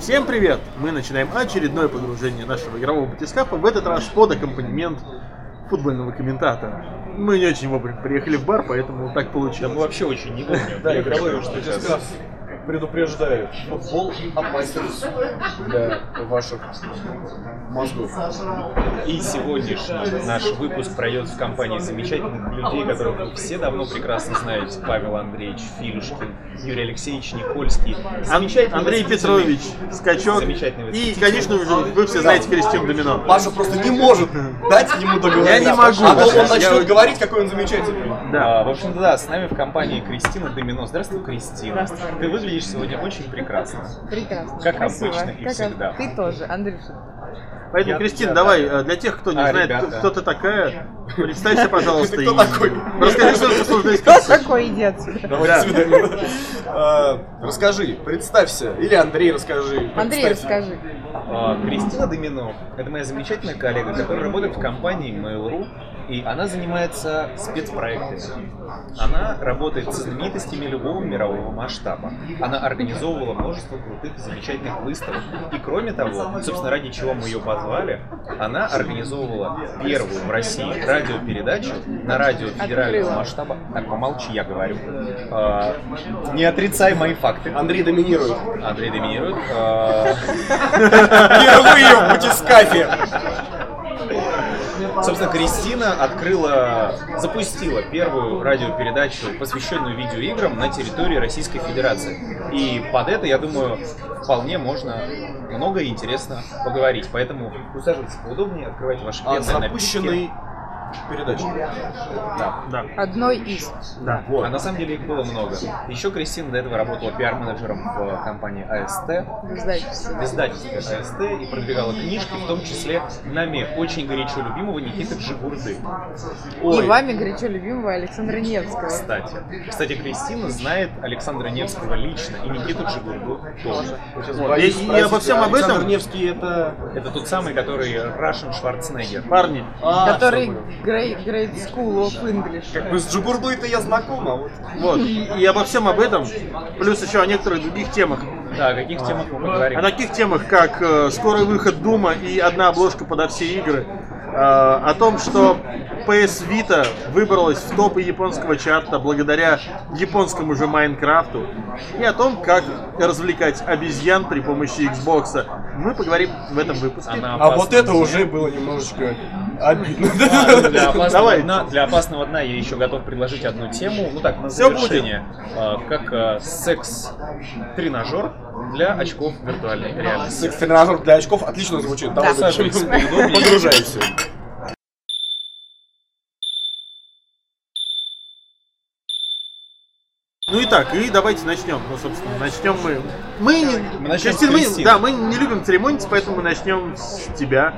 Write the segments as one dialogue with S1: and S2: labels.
S1: Всем привет! Мы начинаем очередное погружение нашего игрового батискафа, в этот раз под аккомпанемент футбольного комментатора. Мы не очень вовремя приехали в бар, поэтому так
S2: Да
S1: получилось.
S2: мы вообще очень не вовремя.
S3: Да, игровой
S2: что
S3: батискаф предупреждаю, футбол опасен для ваших мозгов.
S2: И сегодняшний наш выпуск пройдет в компании замечательных людей, которых вы все давно прекрасно знаете. Павел Андреевич Филюшкин, Юрий Алексеевич Никольский. Замечательный
S1: Андрей Петрович, скачок.
S2: Замечательный
S1: И, конечно же, вы все знаете Кристину Домино.
S3: Паша просто не может дать ему договорить.
S1: Я не могу.
S3: А то он начнет говорить, какой он замечательный.
S1: Да.
S2: А, в общем-то, да, с нами в компании Кристина Домино. Здравствуй, Кристина. Ты выглядишь сегодня очень прекрасно.
S4: Прекрасно.
S2: Как
S4: Спасибо.
S2: обычно и
S4: Как
S2: всегда.
S4: Ты тоже, Андрюша.
S1: Поэтому,
S2: Я-
S1: Кристина,
S2: я-
S1: давай, э, для тех, кто не
S2: А,
S1: знает,
S2: ребята.
S1: кто- ты такая, представься, пожалуйста.
S3: Ты кто
S1: и
S3: такой?
S1: Расскажи, что ты служишь
S4: Кто такой иди отсюда?
S1: Да.
S3: А, Расскажи, представься. Или Андрей расскажи.
S4: Андрей, расскажи.
S2: А, Кристина Домино – это моя замечательная коллега, которая работает в компании Mail.ru, и она занимается спецпроектами. Она работает с знаменитостями любого мирового масштаба. Она организовывала множество крутых, замечательных выставок. И кроме того, собственно, ради чего мы ее позвали, она организовывала первую в России радиопередачу на радио федерального
S4: Открыла.
S2: масштаба. Так, помолчи, я говорю. А, Не отрицай мои факты.
S3: Андрей доминирует.
S2: Андрей доминирует. А,
S3: Впервые в батискафе.
S2: Собственно, Кристина открыла, запустила первую радиопередачу, посвященную видеоиграм на территории Российской Федерации. И под это, я думаю, вполне можно много и интересно поговорить. Поэтому усаживайтесь поудобнее, открывайте ваши
S3: От
S2: пенные
S3: запущенной передачи.
S2: Да.
S1: Да,
S4: Одной из.
S1: да.
S2: А на самом деле их было много. Еще Кристина до этого работала пиар-менеджером в компании АСТ,
S4: в издательстве.
S2: в издательстве АСТ и продвигала книжки, в том числе нами очень горячо любимого Никиты Джигурды.
S4: И вами горячо любимого Александра Невского.
S2: Кстати. Кстати, Кристина знает Александра Невского лично и Никиту Джигурду тоже.
S1: Вот. И, и обо всем об
S3: Александр
S1: этом,
S3: Невский это...
S2: Это тот самый, который Russian Шварценеггер.
S1: парни,
S3: А,
S4: Который. Great, great School of English.
S3: Как бы с Джигурдой-то я знаком, а вот...
S1: вот. И, и обо всем об этом, плюс еще о некоторых других темах.
S2: Да, о каких темах мы поговорим?
S1: О таких темах, как э, скорый выход Дума и одна обложка подо все игры. Э, о том, что PS Vita выбралась в топы японского чарта благодаря японскому же Майнкрафту. И о том, как развлекать обезьян при помощи Xbox. Мы поговорим в этом выпуске.
S2: Она
S3: А вот это уже было немножечко обидно.
S2: А, Для опасного,
S1: Давай.
S2: дна, для опасного дна я еще готов предложить одну тему, ну так, на завершение. А, Как а, секс-тренажер для очков виртуальной реальности.
S3: Секс-тренажер для очков отлично звучит. Давай
S4: Да.
S3: Погружаемся.
S1: Ну и так, и давайте начнем. Ну, собственно, начнем мы. Мы, не-
S2: Мы начнем с
S1: Кристина, мы- да, мы не любим церемониться, поэтому мы начнем с тебя.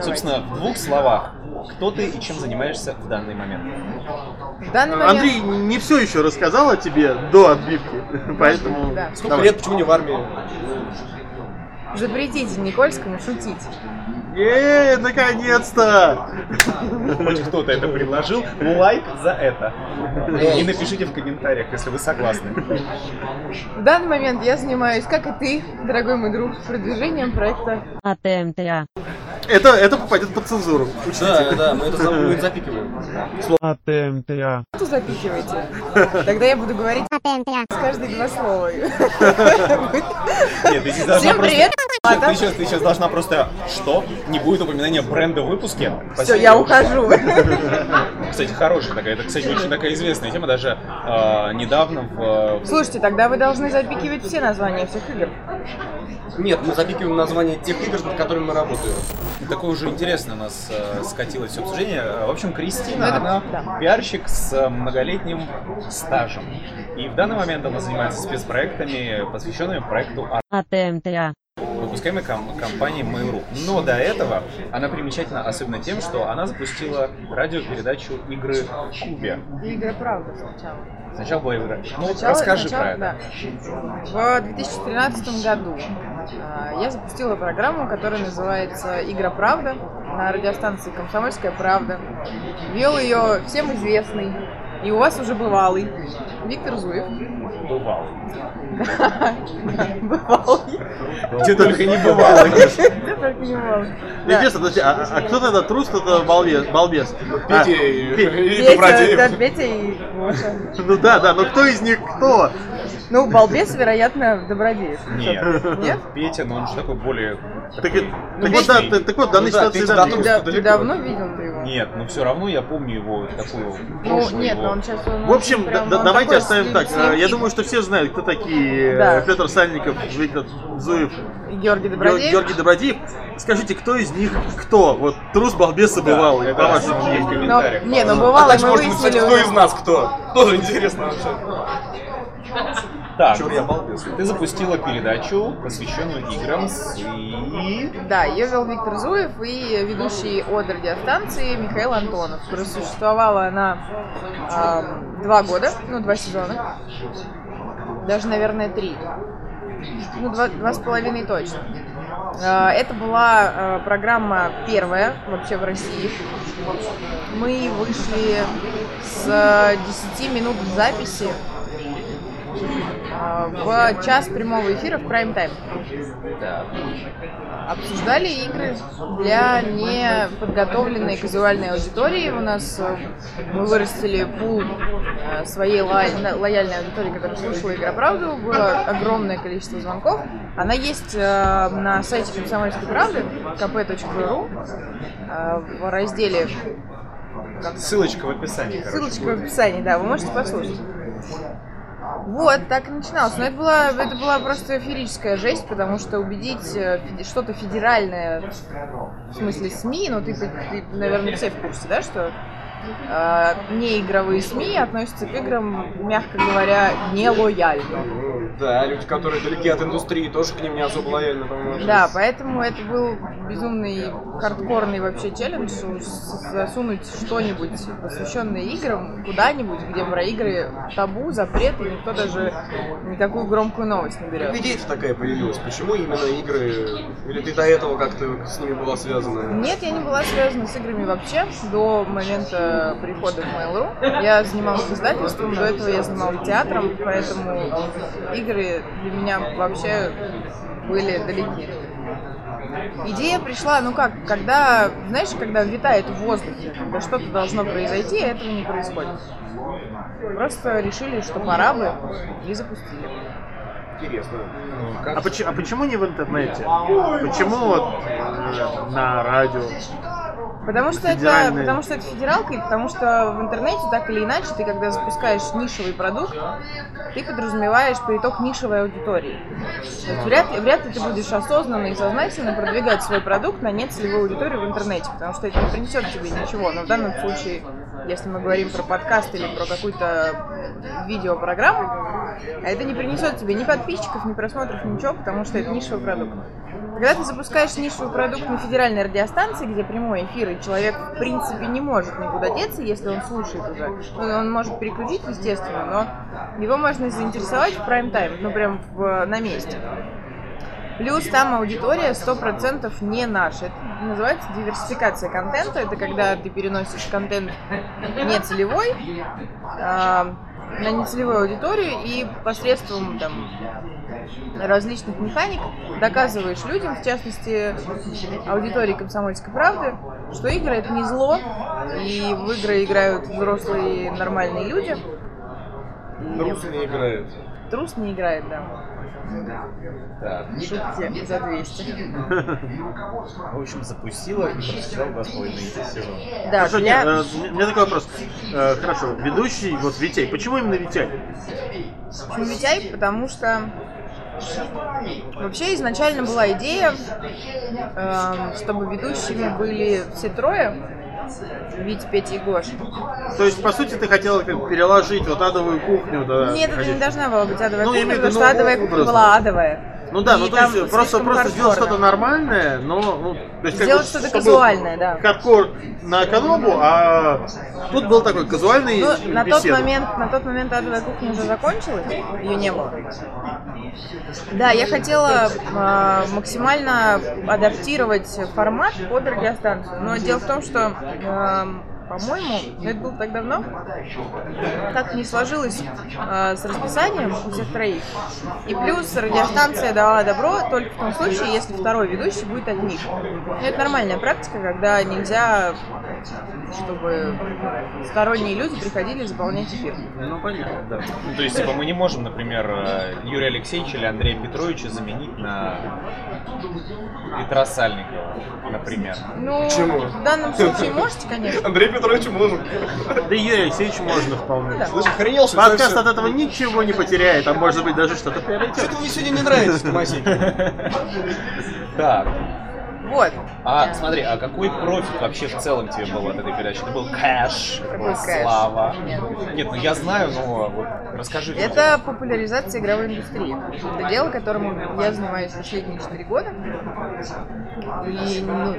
S2: Собственно, в двух словах, кто ты и чем занимаешься в данный момент?
S4: В данный момент...
S1: Андрей не все еще рассказал о тебе до отбивки, поэтому
S4: Да.
S3: Сколько
S1: давай.
S3: лет, почему не в армии?
S4: Запретите Никольскому шутить.
S1: Е, наконец-то!
S2: Хоть кто-то это предложил, лайк за это. И напишите в комментариях, если вы согласны.
S4: В данный момент я занимаюсь, как и ты, дорогой мой друг, продвижением проекта
S5: АТМТА.
S1: Это, это попадет под цензуру.
S3: Да, да, мы это мы запикиваем.
S5: АТМТА.
S4: Что запихиваете? Тогда я буду говорить с каждой два слова.
S2: Нет, ты сейчас
S4: Всем
S2: просто...
S4: привет!
S2: Ты сейчас, ты сейчас должна просто... Что? Не будет упоминания бренда в выпуске?
S4: Все, я ухожу.
S2: Кстати, хорошая такая. Это, кстати, очень такая известная тема. Даже э, недавно в...
S4: Слушайте, тогда вы должны запикивать все названия всех игр.
S3: Нет, мы запикиваем название тех игр, над которыми мы работаем.
S2: Такое уже интересное у нас э, скатилось все обсуждение. Э, В общем, Кристина,
S4: Ну, это-
S2: она
S4: да.
S2: пиарщик с многолетним стажем. И в данный момент она занимается спецпроектами, посвященными проекту
S5: АТМТА.
S2: Выпускаемой ком- компании Mail.ru. Но до этого она примечательна особенно тем, что она запустила радиопередачу игры Кубе.
S4: Игра правда сначала.
S2: Сначала была игра. Ну,
S4: Сначала-
S2: расскажи
S4: сначала-
S2: про это.
S4: да. В 2013 году а, я запустила программу, которая называется «Игра правда» на радиостанции «Комсомольская правда». Вел ее всем известный И у вас уже бывалый Виктор Зуев.
S2: Бывал.
S4: Бывалый.
S2: Где только не бывало.
S4: Где только не бывалый.
S1: Интересно, подожди, а, а кто тогда трус, кто-то балбес? А,
S3: Петя и,
S1: Пе-
S3: и
S4: Петя, и.
S1: Ну да, да, но кто из них кто?
S4: Ну, балбес, вероятно, Добродеев.
S2: Нет.
S4: Нет?
S2: Петя, но он же такой более...
S1: Так,
S2: такой- ну,
S1: так вот, да, ты- так вот, в данной
S3: Ну да,
S1: ситуации да,
S3: да,
S1: ты-.
S4: Да, ты
S3: далеко.
S4: давно видел ты его?
S2: Нет, но все равно я помню его такую
S4: Ну, нет,
S2: его.
S4: но он сейчас... Он
S1: В общем,
S4: прям,
S1: да-
S4: он
S1: давайте
S4: такой
S1: оставим так. Э, Я думаю, что все знают, кто такие
S4: Да.
S1: Петр Сальников, Виктор Зуев,
S4: И Георгий
S1: Ге-
S4: Добродеев.
S1: Георгий Добродеев. Скажите, кто из них кто? Вот трус, балбес и бывалый,
S2: это
S1: по вашему мнению.
S4: Но,
S2: комментариях.
S4: не, ну
S3: А
S4: бывало,
S3: дальше
S4: мы выяснили
S3: кто из нас кто. Тоже интересно вообще.
S2: Так,
S3: Чур я балбес.
S2: ты запустила передачу, посвященную играм, с- и...
S4: Да, ее вел Виктор Зуев и ведущий от радиостанции Михаил Антонов. Просуществовала она ам, два года, ну, два сезона. Даже, наверное, три. Ну, два, два с половиной точно. А, Это была а, программа первая вообще в России. Мы вышли с 10 минут записи в час прямого эфира в прайм-тайм
S2: Да.
S4: обсуждали игры для неподготовленной казуальной аудитории. У нас э, мы вырастили пул э, своей лояльной аудитории, которая слушала Игроправду. Было огромное количество звонков. Она есть э, на сайте Комсомольской правды kp.ru в разделе
S2: Ссылочка в описании, короче.
S4: Ссылочка в описании, да, вы можете послушать. Вот, так и начиналось. Но это была, это была просто феерическая жесть, потому что убедить э, что-то федеральное, в смысле СМИ, ну ты, ты, наверное, все в курсе, да, что э, неигровые СМИ относятся к играм, мягко говоря, нелояльно.
S3: Да, люди, которые далеки от индустрии, тоже к ним не особо лояльны, по-моему.
S4: Да, поэтому это был безумный хардкорный вообще челлендж засунуть что-нибудь, посвященное играм, куда-нибудь, где про игры табу, запрет, и никто даже никакую громкую новость не берет.
S3: идея такая появилась? Почему именно игры? Или ты до этого как-то с ними была связана?
S4: Нет, я не была связана с играми вообще до момента прихода в Mail.ru. Я занималась издательством, до этого я занималась театром, поэтому игры для меня вообще были далеки. Идея пришла, ну как, когда, знаешь, когда витает в воздухе, когда что-то должно произойти, а этого не происходит. Просто решили, что пора бы, и запустили.
S3: Интересно.
S1: А, поч- а почему не в интернете? Почему вот э, на радио?
S4: Потому что, это, потому что это федералка, и потому что в интернете так или иначе ты, когда запускаешь нишевый продукт, ты подразумеваешь приток нишевой аудитории. То есть вряд, вряд ли ты будешь осознанно и сознательно продвигать свой продукт на нецелевую аудиторию в интернете, потому что это не принесет тебе ничего. Но в данном случае, если мы говорим про подкаст или про какую-то видеопрограмму, это не принесет тебе ни подписчиков, ни просмотров, ничего, потому что это нишевый продукт. Когда ты запускаешь нишевый продукт на федеральной радиостанции, где прямой эфир, и человек, в принципе, не может никуда деться, если он слушает уже. Ну, он может переключить, естественно, но его можно заинтересовать в прайм-тайм, ну, прям в- на месте. Плюс там аудитория 100% не наша. Это называется диверсификация контента. Это когда ты переносишь контент не целевой а, на нецелевую аудиторию и посредством там, различных механик доказываешь людям, в частности аудитории комсомольской правды, что игры это не зло, и в игры играют взрослые нормальные люди.
S3: Трус не играет.
S4: Трус не играет, да.
S2: Так,
S4: Шутки за 200.
S2: в общем, запустила и прочитала два с половиной сезона.
S4: Да,
S1: Хорошо,
S4: для...
S1: нет, э, у меня такой вопрос. Э, Хорошо, ведущий, вот Витяй. Почему именно Витяй?
S4: Почему Витяй? Потому что вообще изначально была идея, эм, чтобы ведущими были все трое, Витя, Петя и Гоша.
S1: То есть, по сути, ты хотела как переложить вот адовую кухню, да?
S4: Нет, это не должна была быть адовая
S1: Ну,
S4: кухня, потому
S1: виду,
S4: что
S1: ну,
S4: адовая кухня была адовая.
S1: Ну да,
S4: И
S1: ну то есть просто,
S4: слишком
S1: просто сделать что-то нормальное, но ну, то есть как
S4: Сделать
S1: бы,
S4: что-то казуальное, да.
S1: Хардкор на Канобу, а тут был такой казуальный
S4: Ну, на тот
S1: беседа.
S4: момент, на тот момент адовая кухня уже закончилась, ее не было. Да, я хотела э, максимально адаптировать формат под радиостанцию. Но дело в том, что э, по-моему, но это было так давно, как не сложилось э, с расписанием у всех троих. И плюс радиостанция дала добро только в том случае, если второй ведущий будет от них. Ну, это нормальная практика, когда нельзя, чтобы сторонние люди приходили заполнять эфир.
S1: Ну, понятно, да.
S2: Ну, то есть, типа, мы не можем, например, э, Юрия Алексеевича или Андрея Петровича заменить на Петра Сальникова, например.
S4: Ну,
S3: Почему?
S4: в данном случае можете, конечно.
S3: Андрей Петрович может.
S1: Да и Юрий Алексеевич можно вполне.
S3: Слышь, охренел, что
S1: Подкаст от этого ничего не потеряет, а может быть даже что-то приобретет.
S3: Что-то мне сегодня не нравится, Томасик.
S2: Так,
S4: Вот.
S2: а смотри, а какой профит вообще в целом тебе был от этой передачи? Это был кэш, это
S4: Какой
S2: был
S4: кэш?
S2: слава.
S4: Нет.
S2: Нет, ну я знаю, но вот расскажи. людям.
S4: Это популяризация игровой индустрии. Это дело, которым я занимаюсь последние 4 года. И ну,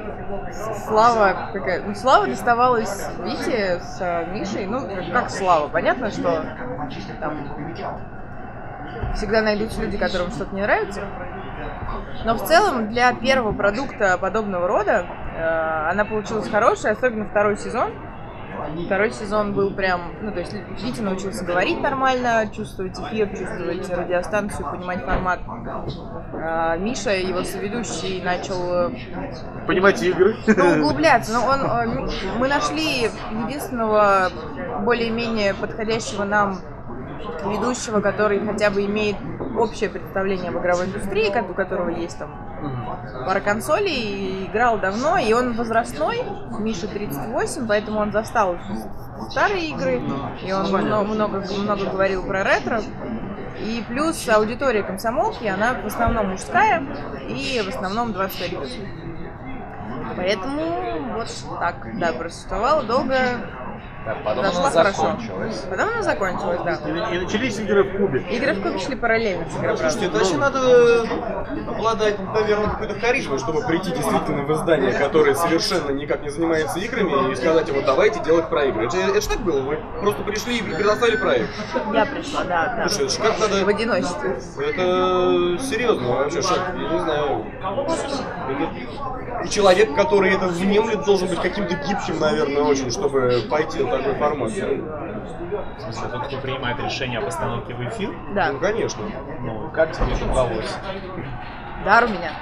S4: слава какая. Ну, слава доставалась Вите с Мишей. Ну, как слава. Понятно, что там всегда найдутся люди, которым что-то не нравится. Но в целом для первого продукта подобного рода э, она получилась хорошая, особенно второй сезон. Второй сезон был прям, ну, то есть Витя научился говорить нормально, чувствовать эфир, чувствовать радиостанцию, понимать формат. А, Миша, его соведущий, начал э,
S1: Понимать игры.
S4: ну, углубляться. Но он, э, мы нашли единственного более-менее подходящего нам ведущего, который хотя бы имеет общее представление об игровой индустрии, у которого есть там пара консолей, и играл давно, и он возрастной, Миша 38, поэтому он застал старые игры, и он много, много, много говорил про ретро. И плюс аудитория комсомолки, она в основном мужская и в основном 25 плюс. Поэтому вот так, да, просуществовала долго,
S2: Так, потом
S4: дошла
S2: она
S4: хорошо.
S2: закончилась.
S4: Потом она закончилась, да.
S1: И, и начались игры в кубе.
S4: Игры в кубе шли параллельно с игрой
S3: Слушайте, это вообще надо обладать, наверное, какой-то харизмой, чтобы прийти действительно в издание, которое совершенно никак не занимается играми, и сказать, вот давайте делать про игры. Это, это же так было, вы просто пришли и предоставили проект.
S4: Я пришла, да, да.
S3: Слушай, это как надо...
S4: В одиночестве.
S3: Это серьезно вообще шаг, я не знаю. Это- И человек, который это внемлет, должен быть каким-то гибким, наверное, очень, чтобы пойти такой формат.
S2: В смысле, тот, кто принимает решение о постановке в эфир,
S4: Да.
S3: Ну, конечно.
S2: ну, как тебе это удалось?
S4: Дар у меня.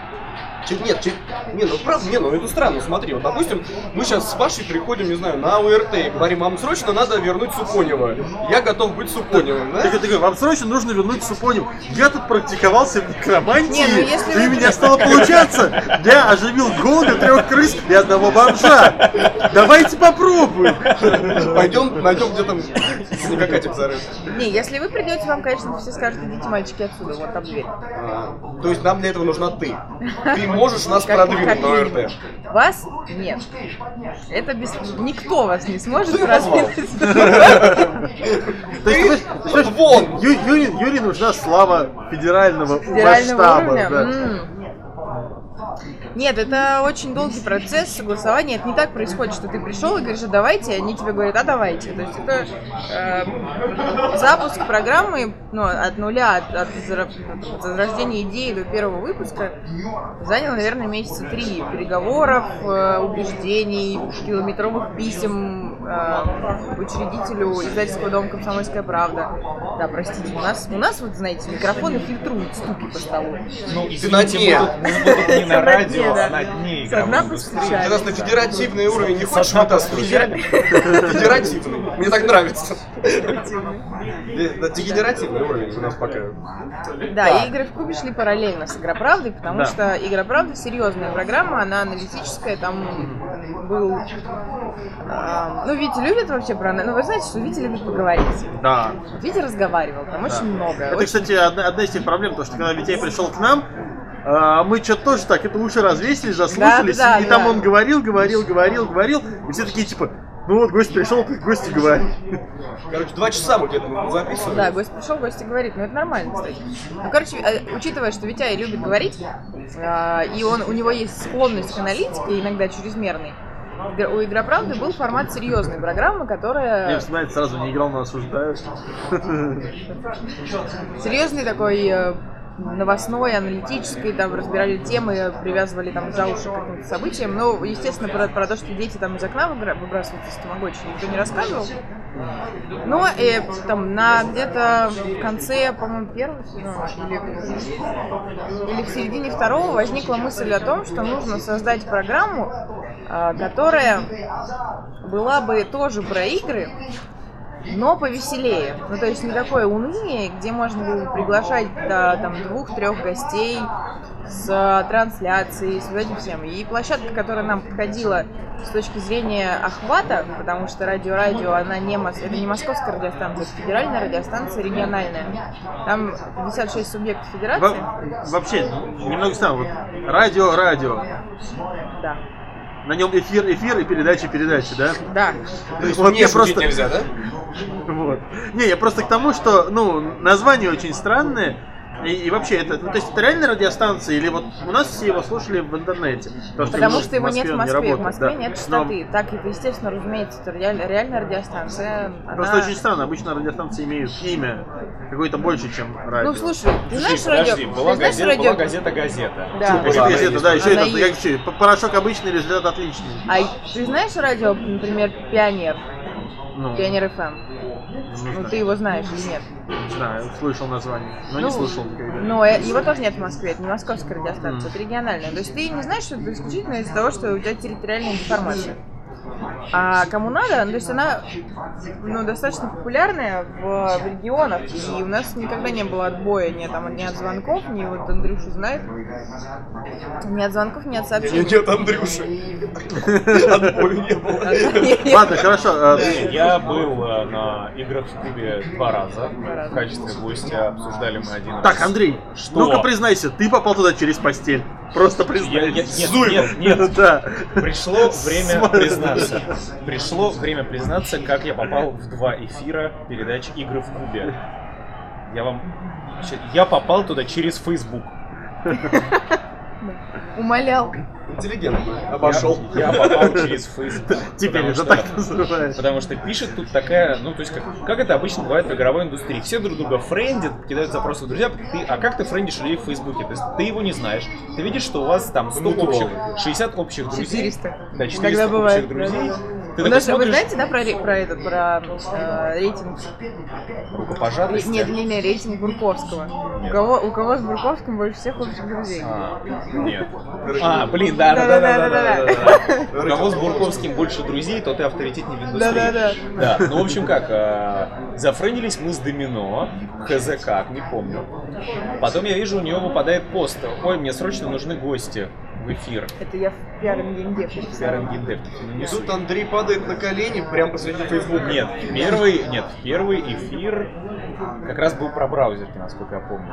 S3: Че- Нет, че- не, ну правда, не, ну это странно, смотри, вот допустим, мы сейчас с Пашей приходим, не знаю, на УРТ и говорим, вам срочно надо вернуть Супонева. Я готов быть Супоневым, да?
S1: Так я такой, вам срочно нужно вернуть Супоним. Я тут практиковался в некромантии,
S4: Не, ну если
S1: и
S4: вы-
S1: у меня стало получаться. Я оживил голубя, трех крыс и одного бомжа. Давайте попробуем.
S3: Пойдем, найдем где там снегокатик зарыт.
S4: Не, если вы придете, вам, конечно, все скажут, идите, мальчики, отсюда, вот там дверь.
S3: А, То есть нам для этого нужна ты. Ты можешь нас
S4: Как-
S3: продвинуть
S4: как
S3: на
S4: минимум. Вас нет. Это без... Никто вас не сможет продвинуть.
S3: Вон!
S1: Юрий, нужна слава федерального,
S4: федерального
S1: масштаба.
S4: Нет, это очень долгий процесс согласования. Это не так происходит, что ты пришел и говоришь, а давайте, они тебе говорят, а давайте. То есть это э, запуск программы ну, от нуля, от, от от зарождения идеи до первого выпуска занял, наверное, месяца три переговоров, э, убеждений, километровых писем э, учредителю издательского дома «Комсомольская правда». Да, простите, у нас, у нас вот, знаете, микрофоны фильтруют стуки по столу.
S2: Ну, извините,
S3: дне.
S2: мы тут, мы тут не на радио, а на дне
S4: Со дна
S2: игровой индустрии.
S4: постучали.
S3: Ты нас на федеративный уровень не хочешь вытаскивать? Федеративный. Мне так нравится. Дегенеративный уровень у нас пока.
S4: Да, и игры в кубе шли параллельно с Игроправдой, потому что Игроправда серьезная программа, она аналитическая, там был... а, ну, Витя любит вообще про... Ну, вы знаете, что Витя любит поговорить.
S1: Да.
S4: Вот Витя разговаривал, там очень много.
S1: Это,
S4: очень-
S1: кстати, одна, одна из тех проблем, потому что когда Витяй пришел к нам, а, мы что-то тоже так, это уши развесили, заслушались,
S4: Да, да,
S1: и там
S4: да.
S1: он говорил, говорил, говорил, говорил, и все такие типа, ну вот гость пришел, гости говорит.
S3: Короче, два часа мы где-то записывали.
S4: Да, гость пришел, гость и говорит, ну это нормально, кстати. Ну, короче, э, учитывая, что Витя любит говорить, а, и он, у него есть склонность к аналитике, иногда чрезмерной, Игр- у Игроправды был формат серьезной программы, которая...
S1: Мне вспоминает сразу не играл, но осуждают.
S4: Серьезный такой э, новостной, аналитической, там разбирали темы, привязывали там за уши к каким-то событиям. Но, естественно, про, про то, что дети там из окна выбра- выбрасываются с тамагочи, никто не рассказывал. Но э, там на где-то в конце, по-моему, первого сезона или, или в середине второго возникла мысль о том, что нужно создать программу, а, которая была бы тоже про игры, но повеселее. Ну, то есть не такое уныние, где можно было бы приглашать до там двух-трех гостей с а, трансляцией, с вот этим всем. И площадка, которая нам подходила с точки зрения охвата, потому что радио-радио, она не, мос- это не московская радиостанция, это федеральная радиостанция, региональная. Там 56 субъектов федерации.
S1: Во- вообще, немного странно. Вот радио, радио.
S4: Да.
S1: На нем эфир, эфир и передача, передача, да?
S4: Да.
S3: То есть
S1: Вот
S3: не
S1: я
S3: шутить
S1: просто-
S3: нельзя, да?
S1: Вот. Не, я просто к тому, что, ну, название очень странное. И, и вообще, это, ну, то есть это реально радиостанция, или вот у нас все его слушали в интернете? Потому,
S4: Потому что его нет в
S1: он не
S4: Москве. В
S1: работает,
S4: Москве
S1: да.
S4: нет
S1: Но
S4: частоты. Так это, естественно, разумеется, это реаль- реальная радиостанция.
S1: Просто
S4: она-
S1: очень странно, обычно радиостанции имеют имя какое-то больше, чем радио.
S4: Ну слушай, ты знаешь
S2: Подожди,
S4: радио?
S2: была,
S4: ты знаешь
S2: газета,
S4: радио?
S2: была газета-газета.
S4: Да.
S1: Значит,
S3: Была,
S1: газета,
S3: она
S1: да,
S3: есть.
S1: еще
S4: Она
S1: это, как
S4: есть.
S1: порошок обычный, результат отличный.
S4: А ты знаешь радио, например, Пионер?
S1: Ну,
S4: Пионер ФМ. Ну ты его знаешь или нет?
S1: не знаю, слышал название, но
S4: Ну,
S1: не слушал никогда.
S4: Но э, его тоже нет в Москве, это не московская радиостанция, это региональная. То есть ты не знаешь, что это исключительно из-за того, что у тебя территориальная информация. А кому надо, ну, то есть она ну, достаточно популярная в, в регионах, и у нас никогда не было отбоя ни, там, ни от звонков, ни вот Андрюша знает, ни от звонков, ни от сообщений.
S3: Нет, Андрюша. Отбоя не было.
S1: Ладно, хорошо. э,
S2: Я был э, на играх в клубе два раза.
S4: раза.
S2: В качестве гостя обсуждали мы один раз.
S1: Так, Андрей,
S2: Что?
S1: ну-ка признайся, ты попал туда через постель. Просто признайся.
S2: нет, нет, нет.
S1: Да.
S2: Пришло время признаться. Пришло время признаться, как я попал в два эфира передач «Игры в клубе». Я вам... Я попал туда через Facebook.
S4: Умолял.
S3: Интеллигентно. Обошел.
S2: Я, я попал через Facebook.
S1: Теперь это
S2: что-
S1: так называется.
S2: Потому что пишет тут такая, ну, то есть, как, как это обычно бывает в игровой индустрии. Все друг друга френдят, кидают запросы в друзья. Ты, а как ты френдишь людей в Фейсбуке? То есть, ты его не знаешь. Ты видишь, что у вас там 100 общих, 60 общих друзей.
S4: 400.
S2: Да, 400
S4: Иногда
S2: общих
S4: бывает,
S2: друзей.
S4: да. У нас, вы знаете, да, про, про этот, про э, рейтинг?
S2: рукопожатности.
S4: Нет, не, не, рейтинг Бурковского. У
S2: Нет.
S4: кого, у кого с Бурковским больше всех общих друзей?
S2: А, нет. А, блин, да, да, да, да, да, да, да, да. У кого с Бурковским больше друзей, то ты авторитетнее в индустрии.
S4: Да-да-да.
S2: Да, ну, в общем, как, э, зафренились мы с Домино, хз как, не помню. Потом я вижу, у нее выпадает пост. Ой, мне срочно нужны гости в эфир.
S4: Это я в пиаром геймдев написала.
S2: Гендев.
S3: И тут Андрей падает на колени прям посреди Фейсбука.
S2: Нет, первый, нет, первый эфир как раз был про браузерки, насколько я помню.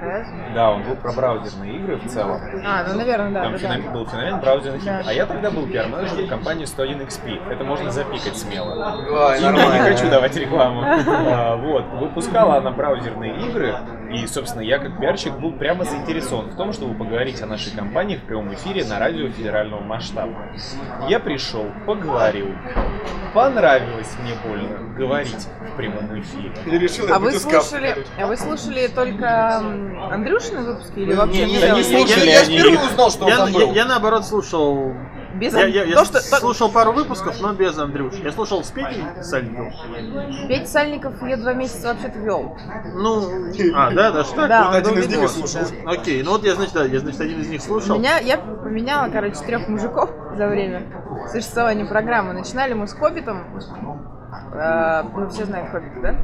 S4: Раз.
S2: Да, он был про браузерные игры в целом.
S4: А, ну, наверное, да.
S2: Там
S4: да,
S2: феномен-
S4: да.
S2: был феномен браузерных
S4: Да.
S2: игр. А я тогда был пиар-менеджером компании 101XP. Это можно запикать смело.
S3: Ой,
S2: И я не
S3: нормально.
S2: хочу давать рекламу. А, Вот. Выпускала она браузерные игры. И, собственно, я как пиарщик был прямо заинтересован в том, чтобы поговорить о нашей компании в прямом эфире на радио федерального масштаба. Я пришел, поговорил. Понравилось мне больно говорить в прямом эфире.
S3: И решил
S4: А вы слушали, а вы слушали только Андрюшины выпуски или вообще
S1: не,
S4: все?
S2: Да не
S1: я-
S2: слушали
S3: Я, я
S2: они
S3: впервые
S2: их.
S3: узнал, что он
S1: Я,
S3: там
S1: я-
S3: был.
S1: я, наоборот слушал.
S4: Без
S1: Я, я- я
S4: то, что, то-
S1: слушал пару выпусков, но без Андрюш. Я слушал с Петей Сальниковым.
S4: Петя Сальников ее два месяца вообще-то вел.
S1: Ну, а, да, даже так?
S4: Да,
S3: вот
S4: он
S3: один из них слушал.
S4: да.
S1: Окей, ну вот я, значит, да, я, значит, один из них слушал.
S4: Меня, я поменяла, короче, трех мужиков за время существования программы. Начинали мы с Хоббитом. Э, ну, все знают Хоббита, да?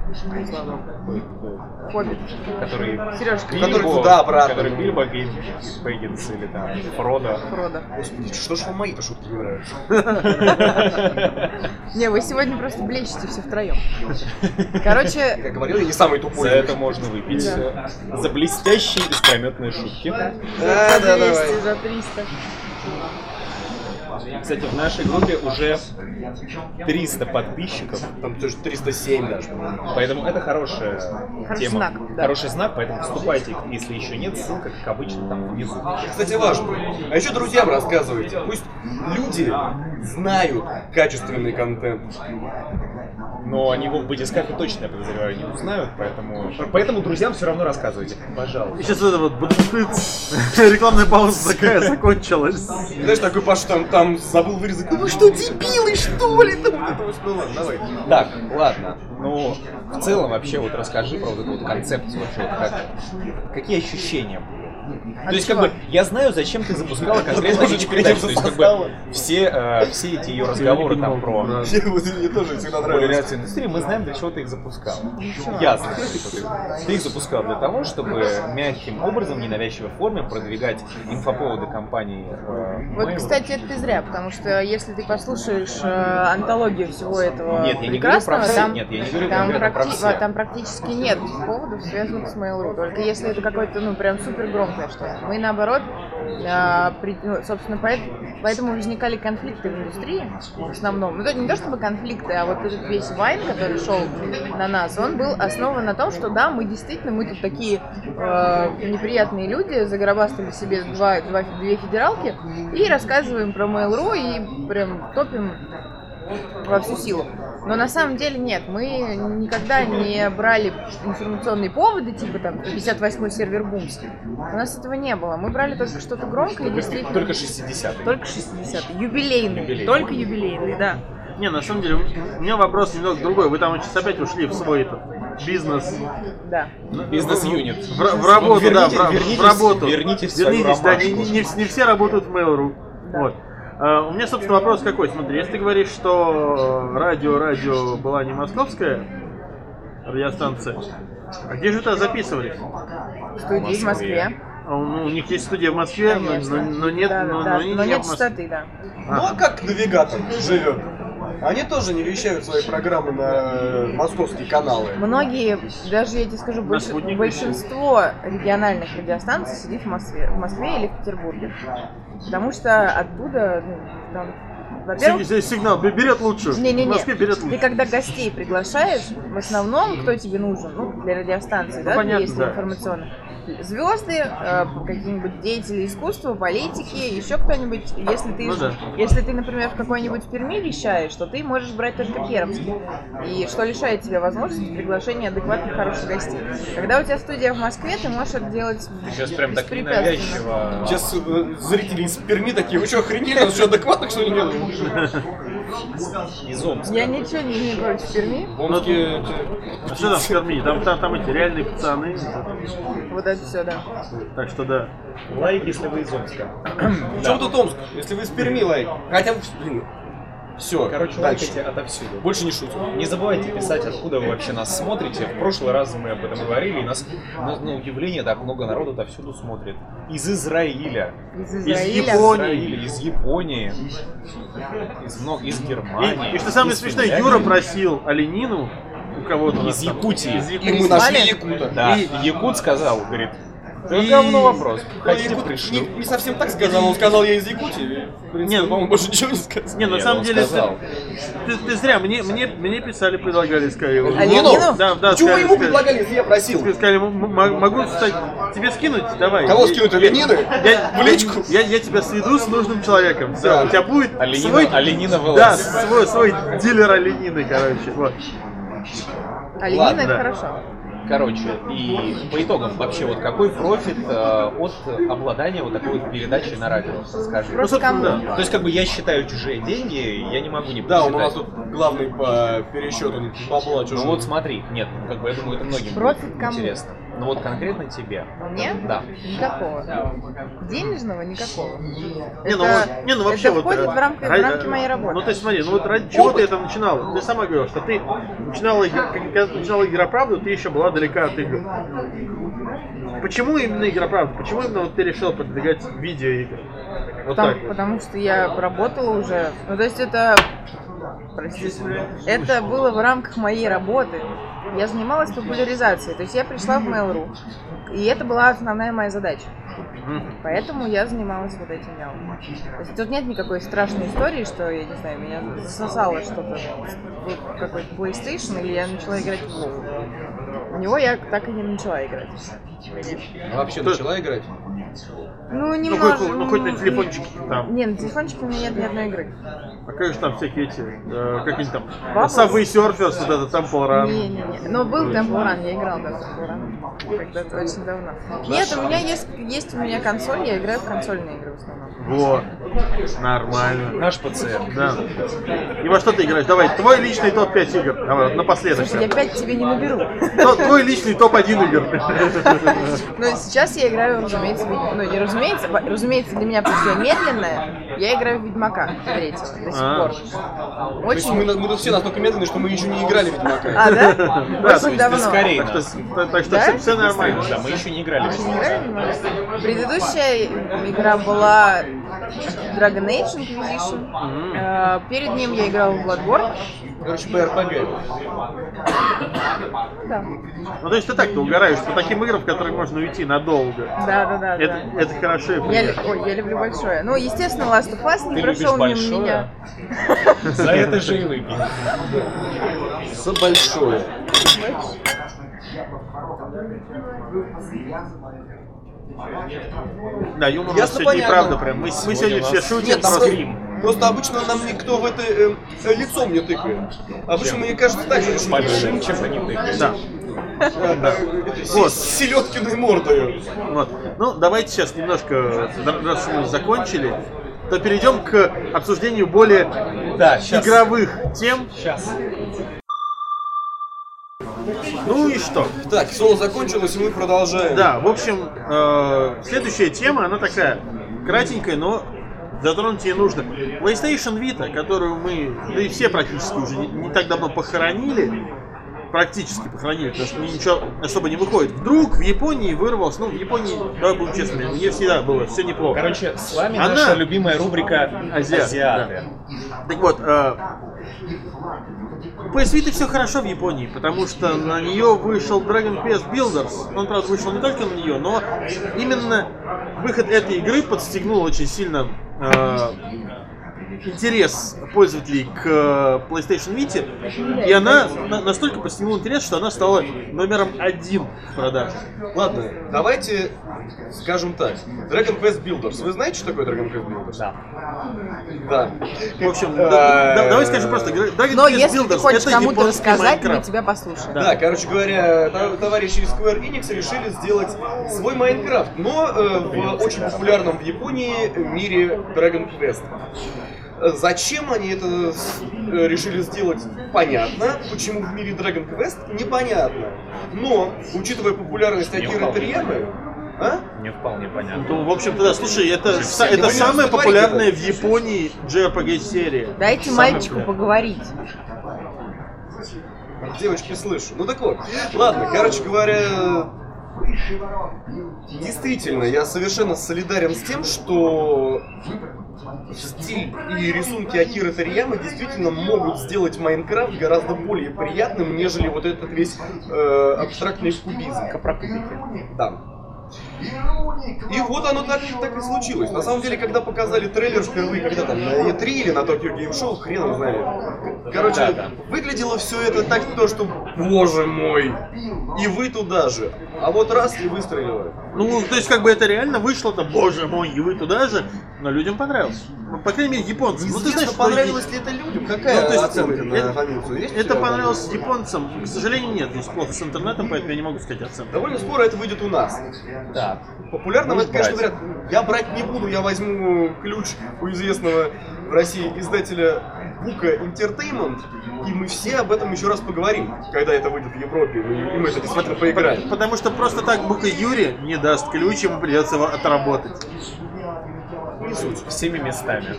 S4: Хоббит.
S2: Который
S4: Сережка.
S2: Бильбо,
S3: Который туда-обратно.
S2: который Бильбо Бэггинс или там Фродо.
S4: Фродо.
S3: Господи, что ж вам мои-то шутки не нравятся?
S4: Не, вы сегодня просто блещете все втроем. Короче,
S3: Как говорил, я не самый
S2: За
S3: тупой.
S2: это можно выпить.
S4: Да.
S2: э, За блестящие искрометные шутки.
S3: Да,
S4: за
S3: да,
S4: 200,
S3: давай.
S4: за 300.
S2: Кстати, в нашей группе уже 300 подписчиков,
S3: Там тоже 307 даже,
S2: поэтому это хорошая
S4: Хороший
S2: тема.
S4: знак, да.
S2: Хороший знак, поэтому вступайте, если еще нет, ссылка, как обычно, там внизу.
S3: Кстати, важно. А еще друзьям рассказывайте. Пусть люди знают качественный контент.
S2: Но они в батискафе точно, я подозреваю, не узнают, поэтому... Поэтому друзьям все равно рассказывайте. Пожалуйста.
S1: И сейчас это вот рекламная пауза такая закончилась.
S3: Знаешь, такой Паша там, там забыл вырезать. Ну вы что, дебилы, что ли? Там вот это вот. Ну ладно, давай.
S2: Так, ладно. Ну, в целом, вообще, вот расскажи про вот эту вот концепцию вообще, вот как, какие ощущения были? То есть, как бы, я знаю, зачем ты запускала конкретно. То есть, как
S3: состава.
S2: бы, все, э, все эти ее разговоры там про
S3: Мне, тоже всегда
S2: популяризацию индустрии, мы знаем, для чего ты их запускал. Ясно. что ты, их запускал для того, чтобы мягким образом, ненавязчивой форме продвигать инфоповоды компании. э,
S4: Вот, кстати, это ты зря, потому что если ты послушаешь э, антологию всего этого
S2: Нет, я не говорю про все,
S4: там,
S2: нет, я не говорю
S4: там,
S2: конкретно про
S4: практи-
S2: все.
S4: там практически нет поводов, связанных с Mail.ru. Только если это какое-то, ну, прям супер громкое что-то. Мы, наоборот, а, ну, собственно, поэт- поэтому возникали конфликты в индустрии в основном. Ну, не то чтобы конфликты, а вот этот весь вайн, который шел на нас, он был основан на том, что да, мы действительно, мы тут такие э, неприятные люди, загробастали себе два, два, две федералки и рассказываем про Mail.ru и прям топим во всю силу. Но на самом деле нет, мы никогда не брали информационные поводы, типа там 58-й сервер Бумс. У нас этого не было. Мы брали только что-то громкое и действительно...
S2: Только 60
S4: Только 60 Юбилейный.
S2: Юбилейный.
S4: Только юбилейный, да.
S1: Не, на самом деле, у меня вопрос немного другой. Вы там сейчас опять ушли в свой этот, бизнес.
S4: Да.
S2: Бизнес-юнит.
S1: В, в работу,
S2: Верните-
S1: да, в, ра- в
S2: вернитесь-
S1: работу.
S2: вернитесь в свою
S1: Вернитесь, да, не, не- не- не все работают в Mail.ru.
S4: Да.
S1: Вот. А, у меня, собственно, вопрос какой. Смотри, если ты говоришь, что радио, радио была не московская радиостанция, а где же это записывались?
S4: В студии в Москве.
S1: А, ну, у них есть студия в Москве, но,
S4: Конечно.
S1: но- но нет,
S4: Да,
S1: но,
S4: да,
S1: но они
S4: но
S1: не
S4: нет частоты, да.
S3: Ну а как навигатор живет? Они тоже не вещают свои программы на московские каналы.
S4: Многие, даже я тебе скажу, больш- большинство региональных радиостанций сидит в Москве, в Москве или в Петербурге. Потому что оттуда, ну, там, во-первых,
S1: Си- Сигнал бе- берет лучше.
S4: Не-не-не.
S1: В Москве берет
S4: Ты
S1: лучше.
S4: когда гостей приглашаешь, в основном кто тебе нужен? Ну, для радиостанции, да,
S1: понятно,
S4: если
S1: да.
S4: информационно. Звезды, э, какие-нибудь деятели искусства, политики, еще кто-нибудь. Если ты,
S1: Ну да.
S4: если ты, например, в какой-нибудь Перми вещаешь, то ты можешь брать только пермский. И что лишает тебя возможности приглашения адекватных, хороших гостей. Когда у тебя студия в Москве, ты можешь это делать
S2: Сейчас прям так ненавязчиво.
S3: Сейчас э, зрители из Перми такие, вы что, охренели? Что, адекватно, что ли, нет?
S2: из Омска.
S4: Я ничего не имею против Перми.
S3: В Омске...
S1: А что там в Перми? Там, там, там эти реальные пацаны.
S4: Вот это все, да.
S1: Так что да.
S2: Лайк, если вы из Омска.
S3: В чем тут Омск? Если вы из Перми, лайк. Хотя, бы, блин, все,
S2: Короче,
S3: дальше.
S2: лайкайте отовсюду.
S3: Больше не шутим.
S2: Не забывайте писать, откуда вы вообще нас смотрите. В прошлый раз мы об этом говорили, и нас, на, на удивление, так много народу отовсюду смотрит. Из Израиля.
S4: Из
S1: Из
S4: Израиля.
S1: Японии.
S2: Израиля, из Японии, из, много, из Германии.
S1: И, и что самое
S2: из
S1: смешное. Юра просил оленину у кого-то.
S2: Из. Якутии.
S1: Из
S3: И
S1: Якутии.
S3: мы нашли? Якута.
S2: Да,
S1: И-
S2: Якут сказал, говорит, да
S3: И-
S2: говно вопрос.
S3: Ну,
S2: Хотите,
S3: Якут
S2: пришлю.
S3: Не, не совсем так сказал, он сказал, я из Якутии. В принципе,
S1: Не,
S3: по-моему, больше ничего не сказал.
S1: Не, на
S2: Нет,
S1: самом
S2: он
S1: деле,
S2: сказал.
S1: ты, ты зря, мне, мне, мне писали, предлагали, сказали.
S4: Оленину?
S1: Да, да,
S3: Чего
S1: сказали,
S3: ему предлагали, если я просил?
S1: сказали, могу стать, тебе скинуть? Давай.
S3: Кого
S1: Я-
S3: скинуть, Ленины?
S1: Я,
S3: В личку?
S1: Я, я тебя сведу с нужным человеком. Все,
S3: Да.
S1: у тебя будет
S2: Оленина-
S1: свой...
S2: оленина
S1: Да,
S2: вылаз.
S1: свой, свой дилер оленины, короче. Вот.
S4: Оленина
S2: Ладно,
S4: это
S1: да.
S4: хорошо.
S2: Короче, и по итогам вообще вот какой профит э, от обладания вот такой вот передачей на радио? Скажи.
S4: Просто
S1: собственно,
S4: кому?
S1: да.
S2: То есть как бы я считаю чужие деньги, я не могу не
S3: Да, он у нас тут главный по пересчету бабла
S2: Ну
S3: чужого.
S2: вот смотри, нет, ну как бы я думаю, это многим
S4: Профит
S2: будет
S4: кому?
S2: интересно. Ну вот конкретно тебе.
S4: Мне?
S2: Да.
S4: Никакого. Денежного никакого.
S1: Не, ну,
S4: Это-
S1: вот- не, ну вообще
S4: это
S1: вот...
S4: входит
S1: э,
S4: в рамки, в
S1: ради-
S4: рамки моей работы.
S1: Ну, то есть смотри, ну вот ради чего ты это начинал? Ты сама говорила, что ты начинала, когда ты начинала Игроправду, ты еще была далека от игр. Почему именно Игроправда? Почему именно вот ты решил продвигать видеоигры? Вот
S4: Потому,
S1: так вот.
S4: потому что я работала уже. Ну, то есть это... Простите. Это было в рамках моей работы. Я занималась популяризацией. То есть я пришла в Mail.ru. И это была основная моя задача. Поэтому я занималась вот этим делом. То есть тут нет никакой страшной истории, что, я не знаю, меня засосало что-то в какой-то PlayStation, или я начала играть в WoW. В него я так и не начала играть.
S3: А вообще начала играть?
S4: Ну,
S1: Ну,
S4: немного.
S1: хоть, ну, хоть на телефончике там.
S4: Не, на телефончике у меня нет ни одной игры.
S1: А как же там всякие эти, э, как они там,
S4: Bubbles?
S1: Subway Surfers, вот это, Temple Run.
S4: Не-не-не. Но был Temple Run, я играл в Temple Run. Когда-то очень давно. Нет, у меня есть, есть у меня консоль, я играю в консольные игры в основном.
S1: Вот, нормально.
S2: Наш пациент.
S1: Да. И во что ты играешь? Давай, твой личный топ-5 игр. Давай, напоследок.
S4: Слушай, я пять тебе не наберу.
S1: Твой личный топ-1 игр.
S4: Но сейчас я играю, разумеется, в ну не разумеется, разумеется, для меня все медленное. Я играю в Ведьмака третьего до сих
S1: А.
S4: пор.
S3: То есть мы,
S4: Очень.
S3: на- мы тут все настолько медленные, что мы еще не играли в Ведьмака.
S4: А, да?
S1: Да,
S4: Очень
S1: то
S4: давно.
S2: скорее.
S1: Так что, так что
S4: Да?
S1: все, все нормально.
S2: Да, мы еще не играли. в
S4: Очень в Ведьмака. Предыдущая игра была Dragon Age Inquisition. Э, Перед ним я играла в Bloodborne.
S3: Короче, БРПГ.
S4: Да.
S1: Ну, то есть ты так-то угораешь по таким играм, в которые можно уйти надолго.
S4: Да, да, да.
S1: Это,
S4: да.
S1: это хорошо и
S4: Я, лю- ой, я люблю большое. Ну, естественно, Last of Us не
S2: Ты
S4: прошел мимо
S2: большое?
S4: меня.
S2: За это же и выпьем.
S3: За большое.
S1: Да, юмор у нас
S3: Ясно,
S1: сегодня и
S3: понятно.
S1: правда прям. Мы, мы сегодня все шутим
S3: Нет,
S1: про
S3: просто,
S1: грим.
S3: просто обычно нам никто в это э, э, лицом не тыкает. Обычно, мне кажется, так же. что
S2: Большим чем-то не тыкаешь.
S1: Да.
S3: Вот. С селедкиной мордой.
S1: Вот. Ну, давайте сейчас немножко, раз мы закончили, то перейдем к обсуждению более
S2: Да,
S1: игровых тем.
S2: Сейчас.
S1: Ну и что?
S3: Так, соло закончилось, и мы продолжаем.
S1: Да, в общем, э, следующая тема, она такая кратенькая, но затронуть ее нужно. PlayStation Vita, которую мы, да и все практически уже не, не так давно похоронили, практически похоронили, потому что ничего особо не выходит. Вдруг в Японии вырвался, ну в Японии, давай будем честными, не всегда было все неплохо.
S2: Короче, с вами
S1: Она-
S2: наша любимая рубрика
S1: Азиаты,
S2: Азиаты.
S1: Так вот, э, у PS Vita все хорошо в Японии, потому что на нее вышел Dragon Quest Builders. Он, правда, вышел не только на нее, но именно выход этой игры подстегнул очень сильно э, интерес пользователей к э, PlayStation Vita. И она на- настолько подстегнула интерес, что она стала номером один в продаже.
S3: Ладно, давайте скажем так. Dragon Quest Builders. Вы знаете, что такое Dragon Quest Builders?
S2: Да.
S3: Да.
S1: В общем,
S3: Э,
S1: да- да- давай скажем просто, Dragon Quest Builders
S4: хочешь
S1: это
S4: кому-то
S1: японский
S4: рассказать, мы тебя послушаем.
S1: Да.
S3: Короче говоря, товарищи из Square Enix решили сделать свой Майнкрафт, но э, в очень популярном в Японии мире Dragon Quest. Зачем они это э, решили сделать, понятно. Почему в мире Dragon Quest, непонятно. Но, учитывая популярность Акиры Ториямы, а?
S2: Не вполне понятно.
S1: Ну, в общем-то, да, слушай, это, са- это самая популярная в? Японии JRPG-серия.
S4: Дайте
S1: Самая
S4: мальчику
S1: популярная.
S4: поговорить.
S3: Девочки слышу. Ну так вот. Ладно, короче говоря, действительно, я совершенно солидарен с тем, что стиль и рисунки Акиры Тариямы действительно могут сделать Майнкрафт гораздо более приятным, нежели вот этот весь э, абстрактный кубизм. Да. И вот оно так, так и случилось. На самом деле, когда показали трейлер впервые, когда там на E3 или на Tokyo Game Show, хрен знает. Короче,
S2: Да-да.
S3: выглядело все это так, то, что, боже мой, и вы туда же. А вот раз и выстреливают.
S1: Ну, то есть, как бы это реально вышло-то, боже мой, и вы туда же, но людям понравилось. Ну, по крайней мере, японцам. Ну, ты знаешь,
S3: понравилось ли это людям? Какая
S1: Ну, то есть,
S3: оценка на
S1: это-?
S3: Есть
S1: это понравилось японцам. К сожалению, нет, здесь плохо с интернетом, поэтому я не могу сказать оценку.
S3: Довольно скоро это выйдет у нас.
S2: Так.
S3: Популярным
S2: Можешь
S3: это, конечно,
S2: брать.
S3: говорят, я брать не буду, я возьму ключ у известного в России издателя Бука Entertainment, и мы все об этом еще раз поговорим, когда это выйдет в Европе, и мы это действительно поиграем.
S1: Потому что просто так Бука Юри не даст ключ, ему придется его отработать.
S3: Не суть.
S2: Всеми местами.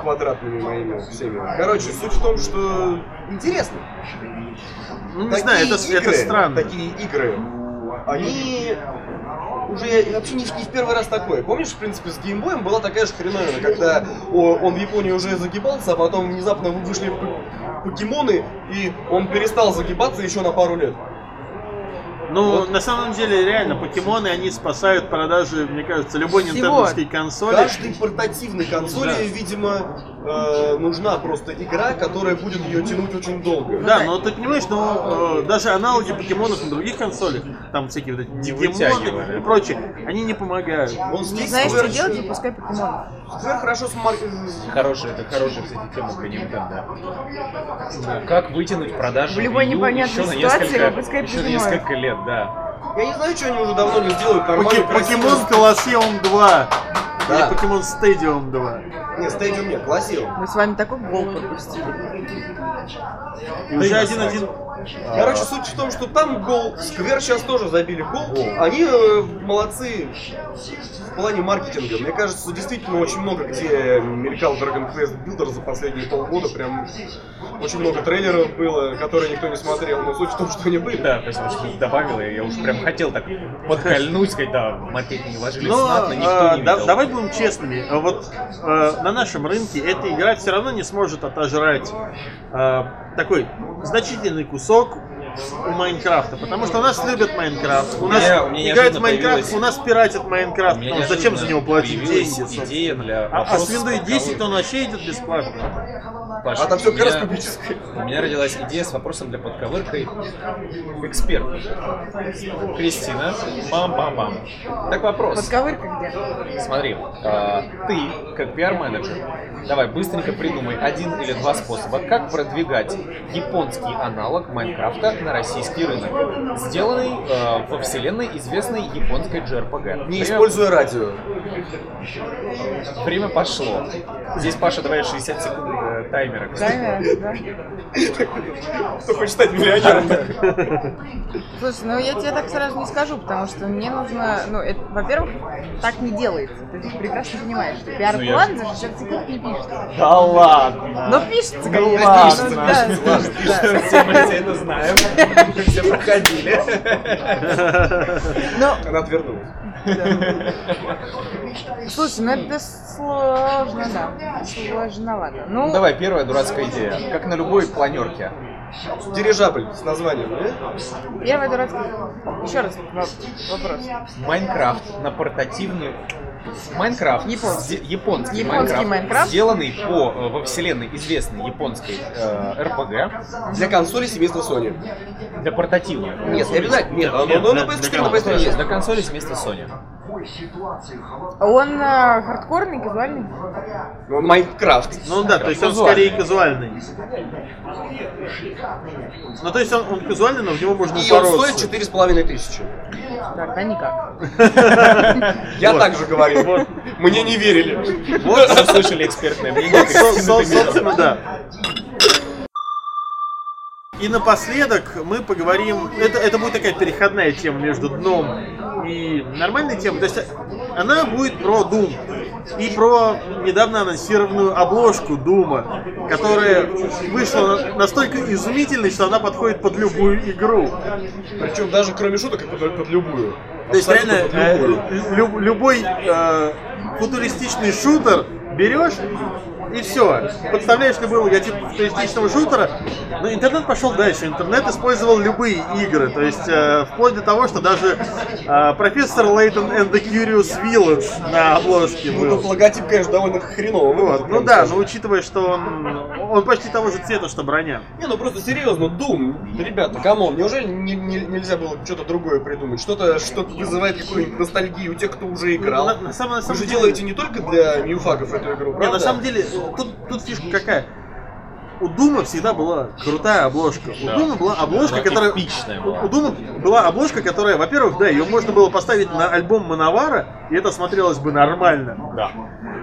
S3: Квадратными моими всеми. Короче, суть в том, что интересно.
S1: Ну, не
S3: Такие
S1: знаю, это, это
S3: игры,
S1: странно.
S3: Такие игры, они уже вообще не, в- не в первый раз такое. Помнишь, в принципе, с геймбоем была такая же хреновина, когда он в Японии уже загибался, а потом внезапно вышли покемоны, и он перестал загибаться еще на пару лет.
S1: Ну, на самом деле, реально, покемоны, они спасают продажи, мне кажется, любой
S4: Всего.
S1: нинтендовской консоли.
S3: Каждой портативной консоли, видимо, э, нужна просто игра, которая будет ее тянуть очень долго.
S1: Да, но ты понимаешь, ну, э, даже аналоги покемонов на других консолях, там всякие вот эти дигимоны и прочее, они не помогают.
S3: Он
S4: Не
S3: здесь
S4: знаешь,
S3: Square-
S4: что делать, выпускай покемонов.
S3: Square хорошо смар...
S2: Хорошая, это хорошая, кстати, тема про Nintendo. Как вытянуть продажи
S4: В любой непонятной
S2: еще на
S4: ситуации
S2: несколько,
S4: выпускай
S2: еще на несколько лет, да.
S3: Я не знаю, что они уже давно не сделают.
S1: Покемон Колоссеум 2.
S3: Да.
S1: Или Покемон Стадиум 2.
S3: Не, Stadium нет, классил.
S4: Мы с вами такой гол пропустили.
S1: И уже один-один.
S3: Короче, суть в том, что там гол, Сквер сейчас тоже забили гол. Они э, молодцы в плане маркетинга. Мне кажется, действительно очень много где мелькал Dragon Quest Builder за последние полгода. Прям очень много трейлеров было, которые никто не смотрел. Но суть в том, что они были.
S2: Да, спасибо, что добавила. Я уж прям хотел так подкольнуть, сказать, да, смотреть не ложились
S1: Но
S2: знатно, никто
S1: э,
S2: не
S1: да-
S2: видел.
S1: давай будем честными. Э, Вот э, на нашем рынке эта игра все равно не сможет отожрать э, такой значительный кусок у Майнкрафта, потому что у нас любят Майнкрафт, у нас
S2: у меня
S1: играют в Майнкрафт,
S2: появилась-
S1: у нас пиратят Майнкрафт,
S2: меня
S1: ну, зачем за него платить деньги?
S2: идея для
S1: А, а с Windows 10
S2: подковырки.
S1: он вообще идет бесплатно.
S2: Паша,
S3: А там все кубическое.
S2: У меня родилась идея с вопросом для подковыркой эксперт. Кристина, бам-бам-бам. Так вопрос.
S4: Подковырка где?
S2: Смотри, а, ты, как пиар-менеджер, давай быстренько придумай один или два способа, как продвигать японский аналог Майнкрафта на российский рынок, сделанный э, во вселенной известной японской JRPG.
S3: Не
S2: Время-
S3: используя радио.
S2: Время пошло. Здесь Паша добавит 60 секунд э, таймера.
S4: Камера, да.
S3: Кто хочет стать миллионером?
S4: Слушай, ну я тебе так сразу не скажу, потому что мне нужно, ну, это, во-первых, так не делается. Ты прекрасно понимаешь, что пиар-план за 60 секунд не пишется.
S2: Да ладно!
S4: Но пишется,
S2: Да
S4: конечно.
S2: ладно.
S4: ну, да, пишется.
S2: Все мы это знаем. Все проходили.
S3: Она отвернулась.
S4: Слушай, ну это сложно, да. Сложновато. Ну,
S2: Ну давай, первая дурацкая идея. Как на любой планерке.
S3: Дирижабль с названием, да?
S4: первая дурацкая... Еще раз во- вопрос.
S2: Minecraft на портативную Minecraft,
S4: Японский.
S2: японский,
S4: Японский
S2: Minecraft,
S4: Minecraft.
S2: сделанный по э, во вселенной известной японской э, РПГ
S3: Для консоли семейства Sony.
S2: для портативной.
S3: Нет, не обязательно. Нет, но на PS4
S1: для
S3: на PS3 есть.
S2: Для консоли вместо Sony.
S4: Он э, хардкорный, казуальный?
S3: Ну, Майнкрафт.
S1: Ну да, то есть он
S2: Казуальный.
S1: скорее казуальный. Ну то есть он, он казуальный, но в него можно
S3: И он стоит
S1: упороться.
S3: четыре с половиной тысячи.
S4: Тогда никак.
S3: Я
S1: Вот.
S3: так же говорил.
S1: Вот.
S3: Мне не верили.
S2: Вот заслышали экспертное мнение.
S1: Со-. Собственно, да. И напоследок мы поговорим, это, это будет такая переходная тема между дном и нормальной темой. То есть она будет про Doom и про недавно анонсированную обложку Дума, которая вышла настолько изумительной, что она подходит под любую игру.
S3: Причем даже кроме шуток, под, под любую.
S1: То есть реально
S3: под
S1: э,
S3: любую.
S1: лю- любой э, футуристичный шутер берешь и все. Подставляешь любой логотип футуристичного шутера. Но интернет пошел дальше. Интернет использовал любые игры. То есть э, вплоть до того, что даже э, Professor Layton and the Curious Village на обложке
S3: Ну,
S1: был.
S3: тут логотип, конечно, довольно хреново.
S1: Вот. Ну да, но учитывая, что он, он почти того же цвета, что броня.
S3: Не, ну просто серьезно, Doom, ребята, come on, неужели не- не- нельзя было что-то другое придумать? Что-то, что вызывает какую-нибудь ностальгию у тех, кто уже играл?
S1: На, на самом, на
S3: Вы же делаете не только для ньюфагов эту игру,
S1: Не,
S3: правда?
S1: на самом деле, тут, тут фишка какая. У Дума всегда была крутая обложка.
S2: Да.
S1: У Дума была обложка,
S2: Она
S1: которая...
S2: была.
S1: у Дума была обложка, которая, во-первых, да, ее можно было поставить на альбом Мановара, и это смотрелось бы нормально.
S2: Да.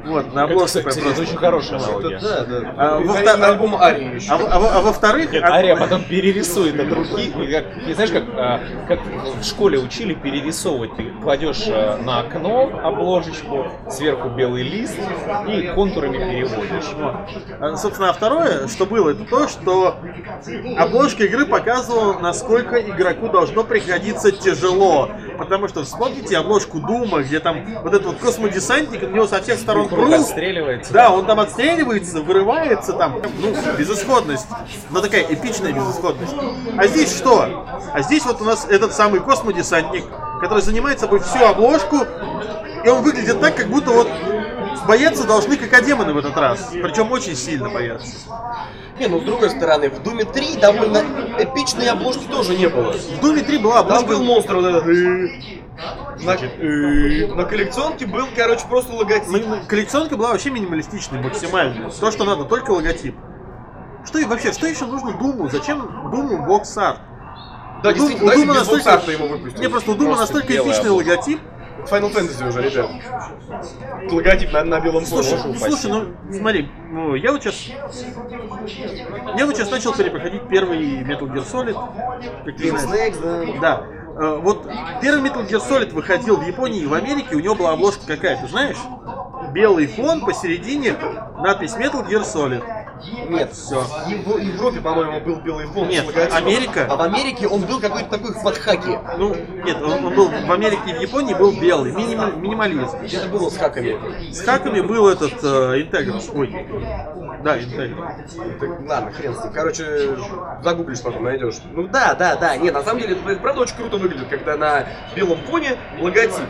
S1: Вот, на
S2: Это,
S1: обложке
S2: кстати,
S1: прям
S2: это очень хорошая
S3: Это
S2: аналогия.
S3: да, да.
S1: А,
S3: И
S1: во
S3: на-
S1: втор-
S3: на альбом Арии еще.
S1: А, во- а во- а во-вторых...
S2: Нет, Ария потом перерисует от руки. И как, и знаешь, как, а, как в школе учили перерисовывать. Ты кладешь а, на окно обложечку, сверху белый лист и контурами переводишь.
S1: А, Собственно, а второе, что было, это то, что обложка игры показывала, насколько игроку должно приходиться тяжело. Потому что вспомните обложку Дума, где там вот этот вот космодесантник, у него со всех сторон
S2: Круг отстреливается.
S1: Да, он там отстреливается, вырывается там. Ну, безысходность. Но такая эпичная безысходность. А здесь что? А здесь вот у нас этот самый космодесантник, который занимает собой всю обложку, и он выглядит так, как будто вот бояться должны как демоны в этот раз. Причем очень сильно боятся.
S3: Не, ну с другой стороны, в Думе 3 довольно эпичной обложки тоже не было.
S1: В Думе 3 была
S3: Там
S1: обложка...
S3: был монстр вот этот. э, На, э, на коллекционке был, короче, просто логотип.
S1: М- Коллекционка была вообще минималистичной максимально. То, что надо, только логотип. Что и вообще, что еще нужно Думу? Зачем Думу box art?
S3: Да,
S1: У Дума настолько-
S3: его выпустить.
S1: Не, просто у Дума настолько эпичный
S2: обложка.
S1: Логотип.
S3: Final Fantasy уже, ребят. Логотип на, на белом фоне.
S1: Слушай, ну, слушай, ну смотри, ну, я вот сейчас. Я вот сейчас начал перепроходить первый Metal Gear Solid. Как ты знаешь.
S3: Да.
S1: Э, Вот первый Metal Gear Solid выходил в Японии и в Америке, у него была обложка какая, ты знаешь? Белый фон, посередине надпись Metal Gear Solid.
S3: Нет,
S1: Всё.
S3: В Ев- Европе, по-моему, был белый фон
S1: Нет. Америка.
S3: А в Америке он был какой-то такой в подхаке.
S1: Ну, нет, он, он был в Америке и в Японии был белый, минима- минимализм.
S3: Где-то было с хаками.
S1: С хаками был этот э, Integral. Ой. Да, Integral.
S3: Так, ладно, хрен с ним. Короче, загуглишь потом, найдешь. Ну да, да, да. Нет, на самом деле, это правда очень круто выглядит, когда на белом фоне логотип.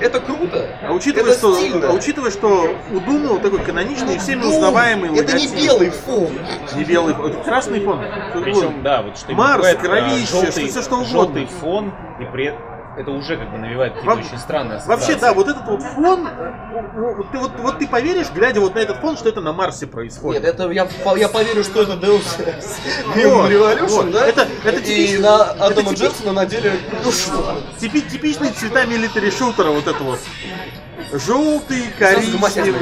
S3: Это круто.
S1: А учитывая,
S3: это
S1: что,
S3: стильно.
S1: а учитывая, что у Дума вот такой каноничный всеми узнаваемый
S3: Это не
S1: логотип.
S3: белый фон.
S1: Не белый, фон, это красный фон.
S2: Причем, да, вот что
S1: Марс,
S2: а,
S1: кровище,
S2: желтый,
S1: что- всё что угодно.
S2: желтый фон, и при это уже как бы навевает какие-то
S1: Во-
S2: очень странные
S1: Вообще,
S2: ассоциации.
S1: да, вот этот вот фон, вот ты, вот, вот ты поверишь, глядя вот на этот фон, что это на Марсе происходит.
S3: Нет, это я, я поверю, что это Deus Human Revolution,
S1: вот.
S3: да?
S1: Это- это
S3: И
S1: типичный-
S3: на
S1: это
S3: Атома
S1: типи-
S3: Джексона надели душу.
S1: Типи- типичные цвета милитари шутера, вот это вот. Желтый, коричневый.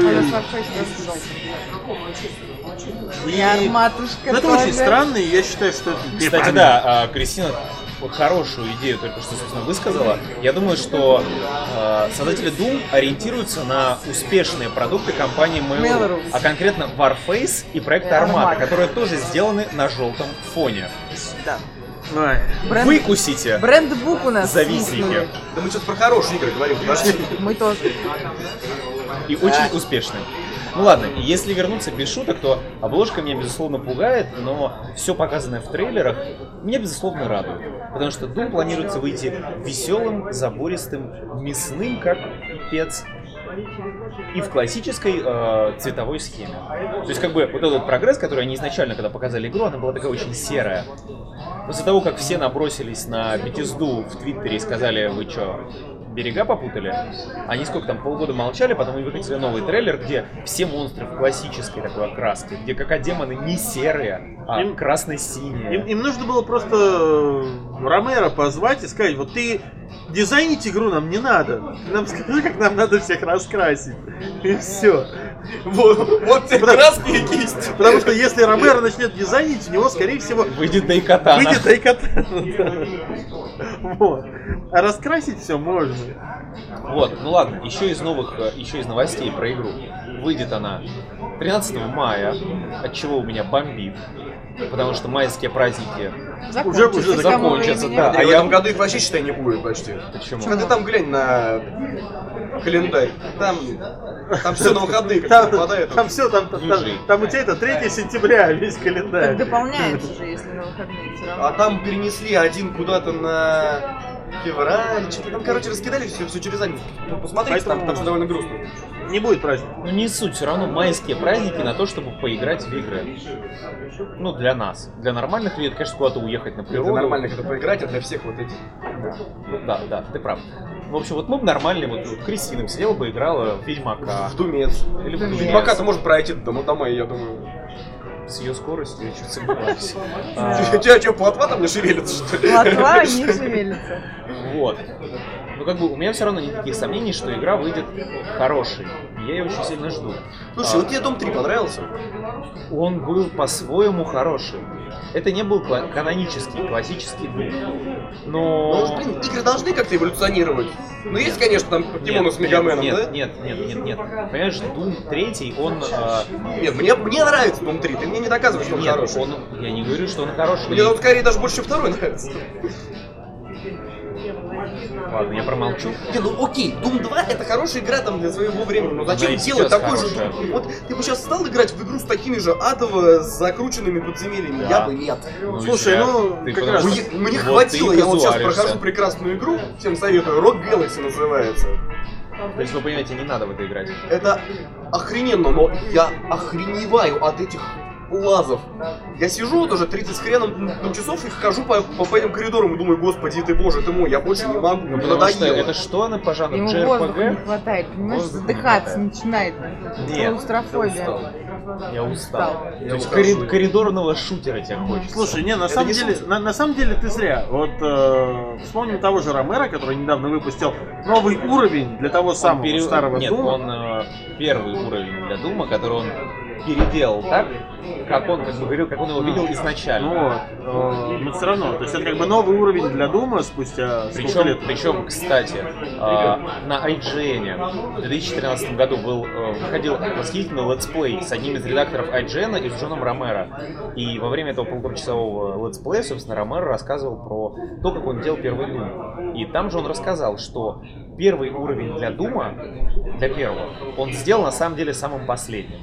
S1: И-
S4: Я матушка
S1: Ну, это очень странно, и я считаю, что это
S2: Кстати, да, а, Кристина хорошую идею только что, собственно, высказала. Я думаю, что э, создатели Doom ориентируются на успешные продукты компании Mail.ru, а конкретно Warface и проект Armata,
S4: Armata.
S2: которые тоже сделаны на желтом фоне.
S4: Да. Бренд,
S2: Выкусите!
S4: Брендбук у нас свистнули.
S3: Да мы сейчас про хорошие игры говорим, подожди.
S4: Мы тоже.
S2: И очень успешный. Ну ладно, если вернуться без шуток, то обложка меня безусловно пугает, но все показанное в трейлерах меня безусловно радует. Потому что Doom планируется выйти веселым, забористым, мясным, как пипец, и в классической э, цветовой схеме. То есть как бы вот этот прогресс, который они изначально, когда показали игру, она была такая очень серая. После того, как все набросились на Бетизду в Твиттере и сказали, вы что, берега попутали? Они сколько там, полгода молчали, потом они выкатили новый трейлер, где все монстры в классической такой окраске, где как демоны не серые, а
S1: Им-
S2: красно-синие.
S1: Им, им нужно было просто э, Ромеро позвать и сказать, вот ты дизайнить игру нам не надо. Нам скажи, как нам надо всех раскрасить. И все.
S3: Вот, вот краски и кисть.
S1: Потому что если Ромеро начнет дизайнить, у него, скорее всего,
S2: Выйдет Дайкатана.
S1: выйдет Дайкатана. Вот. А раскрасить все можно.
S2: Вот, ну ладно, еще из новых, еще из новостей про игру. Выйдет она 13 мая, от чего у меня бомбит. Потому что майские праздники
S1: Уже- уже
S2: закончатся, да.
S3: А
S2: А
S3: в
S2: я-
S3: этом году их вообще, считай, не будет почти.
S2: Почему?
S3: А ты там глянь на календарь. Там, там все на выходные как
S1: Там,
S3: попадает.
S1: там все, там, там, там, там у тебя это 3 сентября весь
S4: Так
S1: календарь.
S4: дополняется же, если на выходные все равно.
S3: А там перенесли один куда-то на февраль, что-то там, короче, раскидали все, все через один. Ну, Посмотрите, там,
S1: Поэтому-
S3: там все довольно грустно.
S1: Не будет праздника.
S2: Ну не суть, все равно майские праздники на то, чтобы поиграть в игры. Ну, для нас. Для нормальных людей, конечно, куда-то уехать на
S3: Для
S2: природу.
S3: нормальных это поиграть, а для всех вот этих.
S2: Ну, да, да, ты прав. В общем, вот мы бы нормальные, вот, вот Кристина бы сидела бы, играла в Ведьмака.
S3: В Думец.
S2: Или в Думец.
S3: Ведьмака-то может пройти до дома, я думаю.
S2: С ее скоростью, я чуть сомневаюсь. А,
S3: Че, че, плотва там не шевелится, что ли?
S4: Латва не шевелится.
S2: Вот. Ну, как бы, у меня все равно нет никаких сомнений, что игра выйдет хорошей. Я ее очень сильно жду.
S3: Слушай,
S2: А,
S3: вот тебе Дом 3 понравился?
S2: он был по-своему хороший. Это не был кла- канонический, классический дух.
S3: Ну,
S2: Но...
S3: блин, игры должны как-то эволюционировать. Ну, есть, конечно, там покемоны с Мегаменом,
S2: нет,
S3: да?
S2: Нет, нет, нет, нет. Понимаешь, Doom 3, он... а,
S3: Нет, мне, мне нравится Дом 3, ты мне не доказываешь, что он
S2: нет,
S3: хороший.
S2: он... Я не говорю, что он хороший.
S3: Мне он скорее даже больше, второй нравится.
S2: Ладно, я промолчу.
S3: Не, ну окей, Doom 2 это хорошая игра там для своего времени, но зачем
S2: Она и
S3: делать такой же. Doom? Вот ты бы сейчас стал играть в игру с такими же адово закрученными подземельями?
S2: Да.
S3: Я бы нет.
S2: Ну,
S1: Слушай,
S2: зря.
S1: ну,
S2: Ты
S1: как раз-
S2: что-
S3: Мне, мне
S2: вот
S3: хватило, я вот сейчас прохожу прекрасную игру, всем советую, Rock Galaxy называется.
S2: То есть, вы понимаете, не надо в это играть.
S3: Это охрененно, но я охреневаю от этих лазов. Я сижу вот уже 30 с хреном ну, часов и хожу по, по, по этим коридорам и думаю, господи ты боже ты мой, я больше не могу,
S2: Ну, потому что
S3: надоело.
S2: это что она по жанру?
S4: Ему воздуха не
S2: JRPG?
S4: хватает, понимаешь,
S2: Воздуха не
S4: задыхаться
S2: хватает.
S4: начинает.
S2: Нет,
S4: Клаустрофобия.
S2: Я устал.
S3: Я
S2: То есть корид- коридорного шутера тебе хочется.
S1: Слушай, не, на
S3: Это
S1: самом
S3: не
S1: деле, на, на самом деле ты зря. Вот э, вспомним того же Ромера, который недавно выпустил новый уровень для того
S2: Он
S1: самого
S2: пере-
S1: старого
S2: Нет,
S1: Дума.
S2: он э, первый уровень для Дума, который он переделал так, как он, как бы говорил, как он его видел
S1: Ну
S2: изначально.
S1: э, но все равно, то есть это как бы новый уровень для Дума спустя
S2: Причем,
S1: лет?
S2: причем, кстати, э, на IGN в 2013 году был, э, выходил восхитительный летсплей с одним из редакторов IGN и с Джоном Ромеро. И во время этого полуторачасового летсплея, собственно, Ромеро рассказывал про то, как он делал первый Doom. И там же он рассказал, что первый уровень для Дума, для первого, он сделал на самом деле самым последним.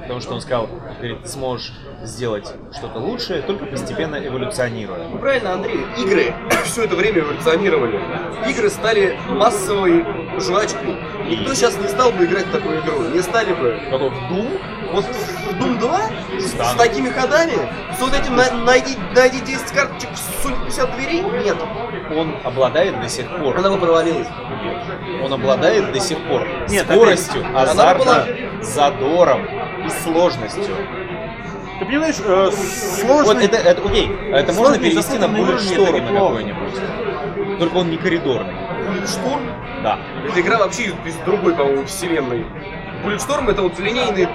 S2: Потому что он сказал, говорит, ты сможешь сделать что-то лучшее, только постепенно эволюционируя.
S3: Ну, Правильно, Андрей, игры все это время эволюционировали. Игры стали массовой жвачкой. Никто сейчас не стал бы играть в такую игру. Не стали бы.
S2: Какой в Doom?
S3: Вот в Doom 2 с, с такими ходами, с вот этим на- найди, найди 10 карточек, сунь 50 дверей, нет.
S2: он обладает до сих пор.
S3: Она бы провалилась.
S2: Он обладает до сих пор
S1: Нет,
S2: скоростью, азартом,
S3: была-
S2: задором и сложностью.
S1: Ты понимаешь, э, сложно...
S2: Вот это, это окей, это можно
S1: Сложный
S2: перевести на Bullet Storm на какой-нибудь. Только он не коридорный.
S3: Bulletstorm?
S2: Да.
S3: Это игра вообще из, из другой, по-моему, вселенной. Bulletstorm это вот линейный...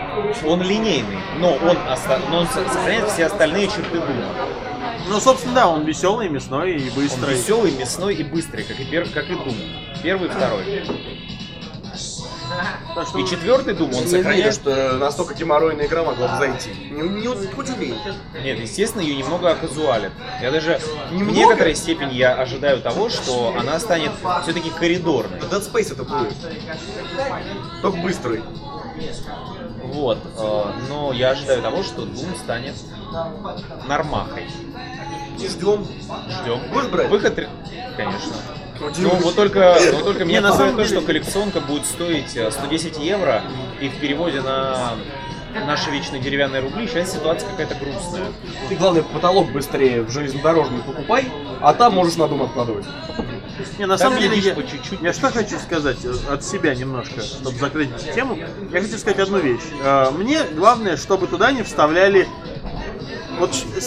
S2: Он линейный, но он, оста- но он со- сохраняет все остальные черты Дума.
S1: Ну, собственно, да, он веселый, мясной и
S2: Он
S1: быстрый.
S2: веселый, мясной и быстрый, как и, пер, как и Дум. Первый и второй.
S1: Так что-
S2: И четвертый Дум, он
S3: Не верю,
S2: сохраняет...
S3: что настолько геморройная игра могла бы зайти. Не, не убей.
S2: Нет, естественно, ее немного оказуалит. Я даже в
S3: Немного?
S2: некоторой степени я ожидаю того, что она станет все-таки коридорной.
S3: Dead Space это будет. Только быстрый.
S2: Вот. э, Но я ожидаю того, что Doom станет нормахой.
S3: И ждем.
S2: Ждем.
S3: Будешь брать?
S2: Выход, конечно. Ну вот только, но только меня
S1: Не, на
S2: пугает
S1: самом
S2: то,
S1: деле-
S2: что коллекционка будет стоить э, 110 евро, и в переводе на наши вечные деревянные рубли сейчас ситуация какая-то грустная.
S3: Ты, главное, потолок быстрее в железнодорожный покупай, а там можешь на дом откладывать.
S1: Не, на самом деле, я,
S2: по чуть-чуть,
S1: я что хочу сказать э, от себя немножко, чтобы закрыть эту тему. Я хочу сказать одну вещь. Э, Мне главное, чтобы туда не вставляли вот ш-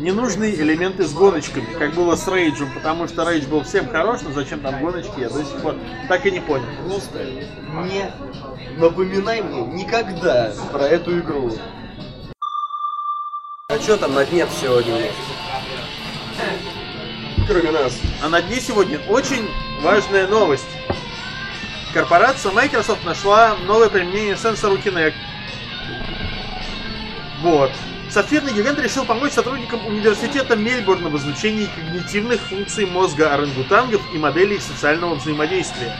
S1: ненужные элементы с гоночками, как было с Рейджем, потому что Рейдж был всем хорош, но зачем там гоночки, я до сих пор так и не понял.
S3: Просто не напоминай мне никогда про эту игру. А что там на дне сегодня? Кроме нас.
S1: А на дне сегодня очень важная новость. Корпорация Microsoft нашла новое применение сенсору Kinect. Вот. Сапфирный гигант решил помочь сотрудникам университета Мельбурна в изучении когнитивных функций мозга орангутангов и моделей социального взаимодействия.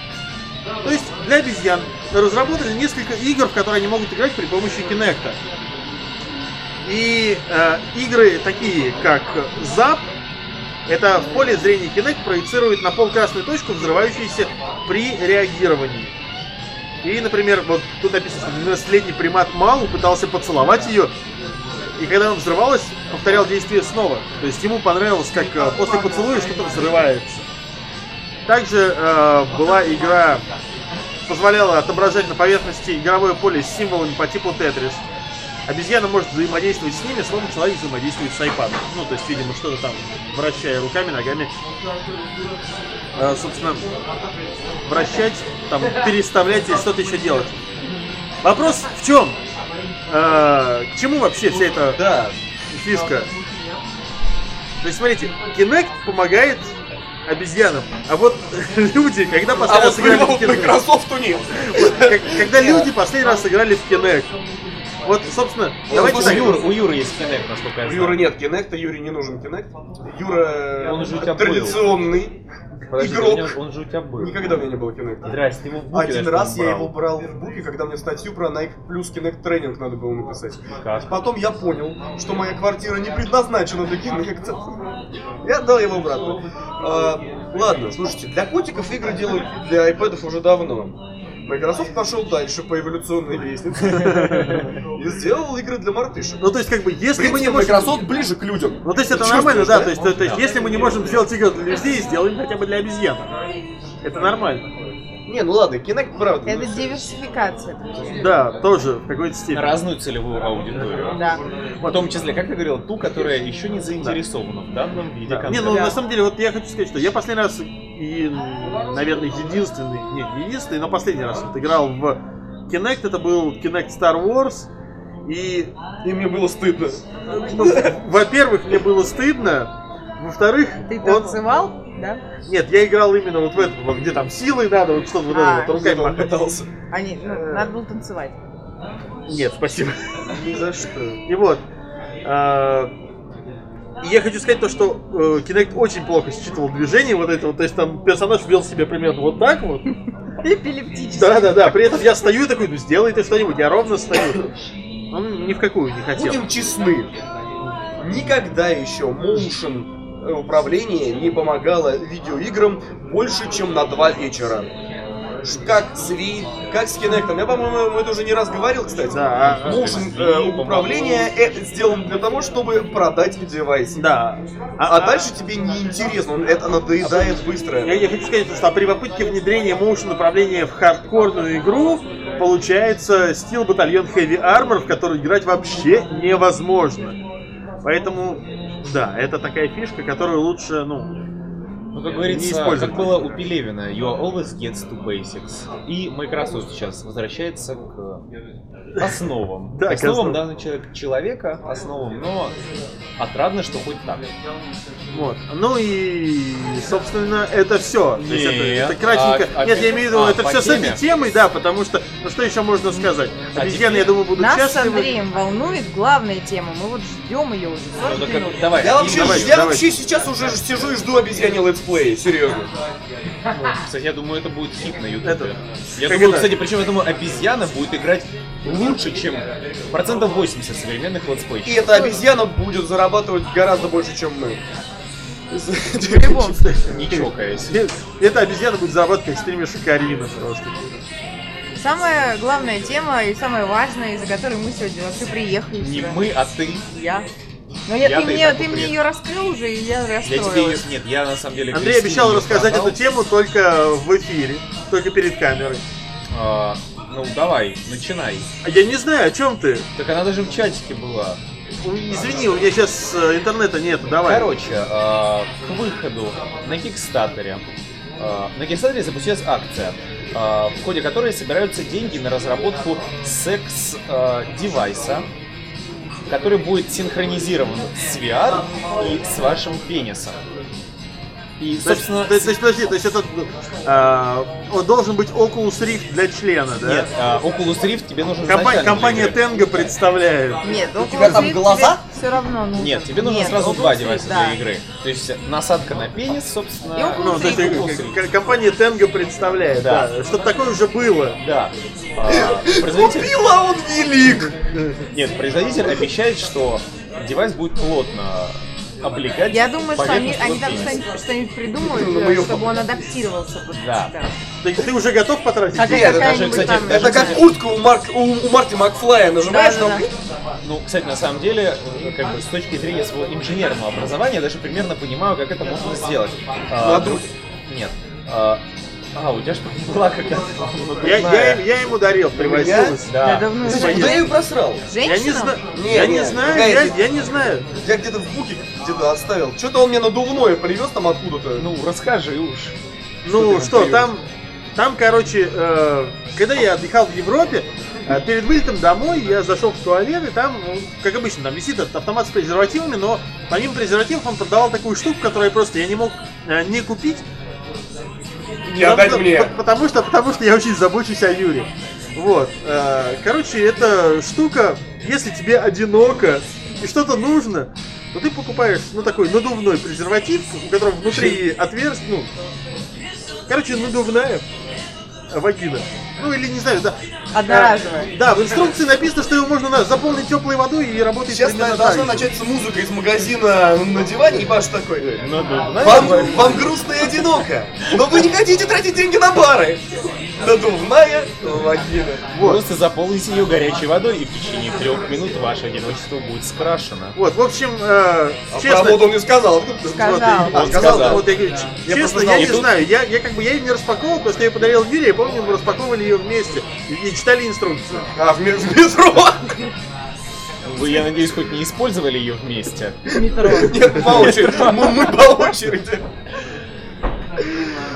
S1: То есть для обезьян разработали несколько игр, в которые они могут играть при помощи Kinect. И э, игры такие, как Zap, это в поле зрения Kinect проецирует на пол красную точку, взрывающуюся при реагировании. И, например, вот тут написано, что 12-летний примат Малу пытался поцеловать ее, и когда он взрывалась, повторял действие снова. То есть ему понравилось, как э, после поцелуя что-то взрывается. Также э, была игра, позволяла отображать на поверхности игровое поле с символами по типу Тетрис. Обезьяна может взаимодействовать с ними, словно человек взаимодействует с iPad. Ну, то есть, видимо, что-то там, вращая руками, ногами. Э, собственно, вращать, там, переставлять и что-то еще делать. Вопрос в чем? Э, к чему вообще вся эта
S3: Да.
S1: фишка? То есть, смотрите, Kinect помогает обезьянам, а вот люди, когда
S3: А
S1: последний раз
S3: вот
S1: играли в Kinect,
S3: Microsoft нет.
S1: вот когда люди последний раз играли в Kinect, вот, собственно, давайте
S3: слушай,
S1: так,
S2: У Юры, у Юры есть Kinect, насколько я
S3: У
S2: знаю.
S3: Юры нет Кинекта, Юре не нужен Кинект. Юра
S2: Он же у тебя
S3: традиционный
S2: Подожди,
S3: игрок.
S2: у меня- он же у тебя был.
S3: Никогда у меня не было Kinect.
S2: Здрасте, его в буке
S3: Один раз я
S2: брал.
S3: его брал в буке, когда мне статью про Nike плюс Kinect тренинг надо было написать.
S2: Как?
S3: Потом я понял, что моя квартира не предназначена для Kinect. Я отдал его обратно. А, ладно, слушайте, для котиков игры делают для iPad уже давно. Microsoft пошел дальше по эволюционной лестнице и сделал игры для мартышек.
S1: Ну, то есть, как бы, если мы не можем...
S3: Microsoft ближе к людям.
S1: Ну, то есть, это нормально, да,
S3: да?
S1: то есть, то, то есть, если мы не можем сделать игры для людей, сделаем хотя бы для обезьян. Это нормально.
S3: Не, ну ладно, Kinect правда.
S4: Это
S3: ну,
S4: диверсификация. друзья.
S1: Да, тоже в какой-то степени.
S2: разную целевую аудиторию.
S4: Да.
S2: В том числе, как ты говорил, ту, которая еще не заинтересована в данном виде
S1: Да. Не,
S2: контента.
S1: ну
S4: Да.
S1: на самом деле, вот я хочу сказать, что я последний раз и, наверное, единственный, нет, не единственный, но последний раз вот играл в Kinect, это был Kinect Star Wars, и,
S3: И мне было стыдно.
S1: ну, во-первых, мне было стыдно, во-вторых,
S4: Ты
S1: он...
S4: танцевал, да?
S1: Нет, я играл именно вот в этот, вот, где там силой надо, вот что-то вот это
S4: А,
S1: вот, руками
S3: он пытался.
S4: Они, ну, надо было танцевать.
S1: Нет, спасибо.
S3: Ни за что.
S1: И вот. И я хочу сказать то, что э, Kinect очень плохо считывал движение вот этого, то есть там персонаж вел себя примерно вот так вот.
S4: Эпилептически.
S1: Да, да, да. При этом я стою и такой, ну сделай ты что-нибудь, я ровно стою. Он ни в какую не хотел.
S3: Будем честны. Никогда еще motion э, управление не помогало видеоиграм больше, чем на два вечера. Как с Wii, как с Kinect. Я, по-моему, это уже не раз говорил, кстати.
S1: Да, а-
S3: Motion э, управление э, сделано для того, чтобы продать девайс.
S1: да.
S3: А, дальше тебе не интересно, он- это надоедает быстро.
S1: Я, я хочу сказать, что при попытке внедрения motion управления в хардкорную игру получается Steel Battalion Heavy Armor, в который играть вообще невозможно. Поэтому, да, это такая фишка, которую лучше, ну,
S2: Ну, как
S1: Не
S2: говорится,
S1: использовать.
S2: как было у Пелевина, you always gets to basics. И Microsoft сейчас возвращается к основам.
S1: Да,
S2: основам данного человека, человека, основам, но отрадно, что хоть так.
S1: Вот. Ну и, собственно, это все. То есть это,
S2: Нет.
S1: это кратенько.
S2: А- а
S1: Нет, я имею в виду,
S2: а,
S1: это все с
S2: теме?
S1: этой темой, да, потому что, ну что еще можно сказать?
S2: А
S1: Обезьяны,
S2: теперь
S1: я думаю, будут
S4: Нас с
S1: счастливы.
S4: Андреем волнует главная тема. Мы вот ждем ее уже
S2: Ну,
S4: 40
S2: так давай,
S3: Я вообще,
S2: давай.
S3: я
S1: давай.
S3: вообще сейчас уже сижу и жду обезьяне летсплей, серьезно.
S2: Кстати, я думаю, это будет хит на
S1: Это-
S2: ютубе. Я
S1: как
S2: думаю,
S1: это?
S2: кстати, причем я думаю, обезьяна будет играть лучше, чем процентов 80 современных
S3: И
S2: летсплейщиков.
S3: эта обезьяна будет зарабатывать гораздо больше, чем мы.
S4: В любом случае.
S2: Не чокаясь.
S1: Эта обезьяна будет зарабатывать как стример Шикарина просто.
S4: Самая главная тема и самая важная, из-за которой мы сегодня вообще приехали
S2: Не
S4: сюда.
S2: мы, а ты.
S4: Я. Но я,
S2: Я-то
S4: ты мне, ты мне ее раскрыл уже, и я
S2: Я тебе ее...
S4: расстроилась.
S2: Нет, я на самом деле...
S1: Андрей обещал рассказать эту тему только в эфире, только перед камерой.
S2: А, ну, давай, начинай.
S1: А я не знаю, о чем ты.
S2: Так она даже в чатике была.
S1: Извини, у меня сейчас интернета нет, давай.
S2: Короче, а, к выходу на Кикстатере. а, На Кикстатере запустилась акция, в ходе которой собираются деньги на разработку секс-девайса, который будет синхронизирован с VR и с вашим пенисом. И, собственно,
S1: то есть, то есть, подожди, то есть это а, он должен быть Oculus Rift для члена, да?
S2: нет, а, Oculus Rift тебе нужен
S1: Компа- компания. Tenga представляет.
S4: Нет, у
S3: тебя там глаза?
S4: Все равно нужно.
S2: Нет, тебе нужно
S4: Нет,
S2: сразу
S4: Oculus
S2: два
S4: Rift,
S2: девайса
S4: да.
S2: для игры. То есть насадка на пенис, собственно.
S4: И Oculus
S1: Ну, то есть
S4: Rift.
S2: Oculus
S1: к- компания Tenga представляет,
S2: Да.
S1: да. Что-то такое уже было.
S2: Да. А, производитель...
S3: Купила он велик!
S2: Нет, производитель обещает, что девайс будет плотно облегать.
S4: Я думаю, что они, они там что-нибудь, что-нибудь придумают,
S3: Ну,
S4: чтобы он адаптировался под
S2: Да.
S4: тебя.
S1: Ты, ты уже готов потратить?
S4: Как
S1: деньги?
S3: Нет, это
S2: даже, кстати,
S4: там-
S3: Это как куртка у, Марк, у, у Марти Макфлая. Нажимаешь
S4: Да, да,
S3: там...
S4: да.
S2: Ну, кстати, на самом деле, э, как бы с точки зрения своего инженерного образования, я даже примерно понимаю, как это можно сделать. А. Нет. А, а, у тебя что была когда-то
S1: Я, я, им- я ему дарил, привозилось.
S4: Да,
S2: Да.
S4: давно уже.
S3: Слушай, куда я ее просрал?
S1: Я не
S4: Женщина?
S1: знаю.
S3: Не,
S1: я
S3: не,
S1: не знаю, я,
S3: это-
S1: я не знаю.
S3: Я где-то в буке где-то оставил. Что-то он мне надувное привез там откуда-то.
S2: Ну, расскажи уж.
S1: Ну
S3: ты
S1: что, там, там, короче, э, когда я отдыхал в Европе, э, перед вылетом домой я зашел в туалет, и там, ну, как обычно, там висит этот автомат с презервативами, но помимо презервативов он продавал такую штуку, которую я просто я не мог э, не купить.
S3: Не отдать
S1: Потому-
S3: мне.
S1: по- Потому что, потому что я очень забочусь о Юре. Вот. э, Короче, эта штука, если тебе одиноко и что-то нужно, то ты покупаешь, ну, такой надувной презерватив, у которого внутри отверстие, ну, короче, надувная вагина. Ну, или не знаю, да.
S4: Одноразовая.
S1: Да, в инструкции написано, что его можно заполнить теплой водой и работает
S3: Сейчас
S1: примерно
S3: должна начаться музыка из магазина на диване, и Паш такой.
S2: Ну, да.
S3: Вам, вам грустно и одиноко, но вы не хотите тратить деньги на бары. Надувная вагина.
S2: Просто заполните ее горячей водой, и в течение трех минут ваше одиночество будет скрашено.
S1: Вот, в общем, э,
S3: А про
S1: честно,
S3: воду он не сказал. Откуда ты
S4: Сказал.
S1: Вот,
S3: А,
S2: Он
S1: сказал,
S2: сказал.
S1: вот я говорю,
S3: Я
S1: честно,
S3: просто
S1: я
S3: знал,
S1: не
S2: тут-
S1: знаю, я, я как бы я ее не распаковывал, потому что я подарил Юре, я помню, мы распаковывали ее вместе и, и читали инструкцию.
S3: А, в в метро?
S2: Вы, я надеюсь, хоть не использовали ее вместе.
S4: Метро.
S3: Нет, по очереди. Мы, мы по очереди.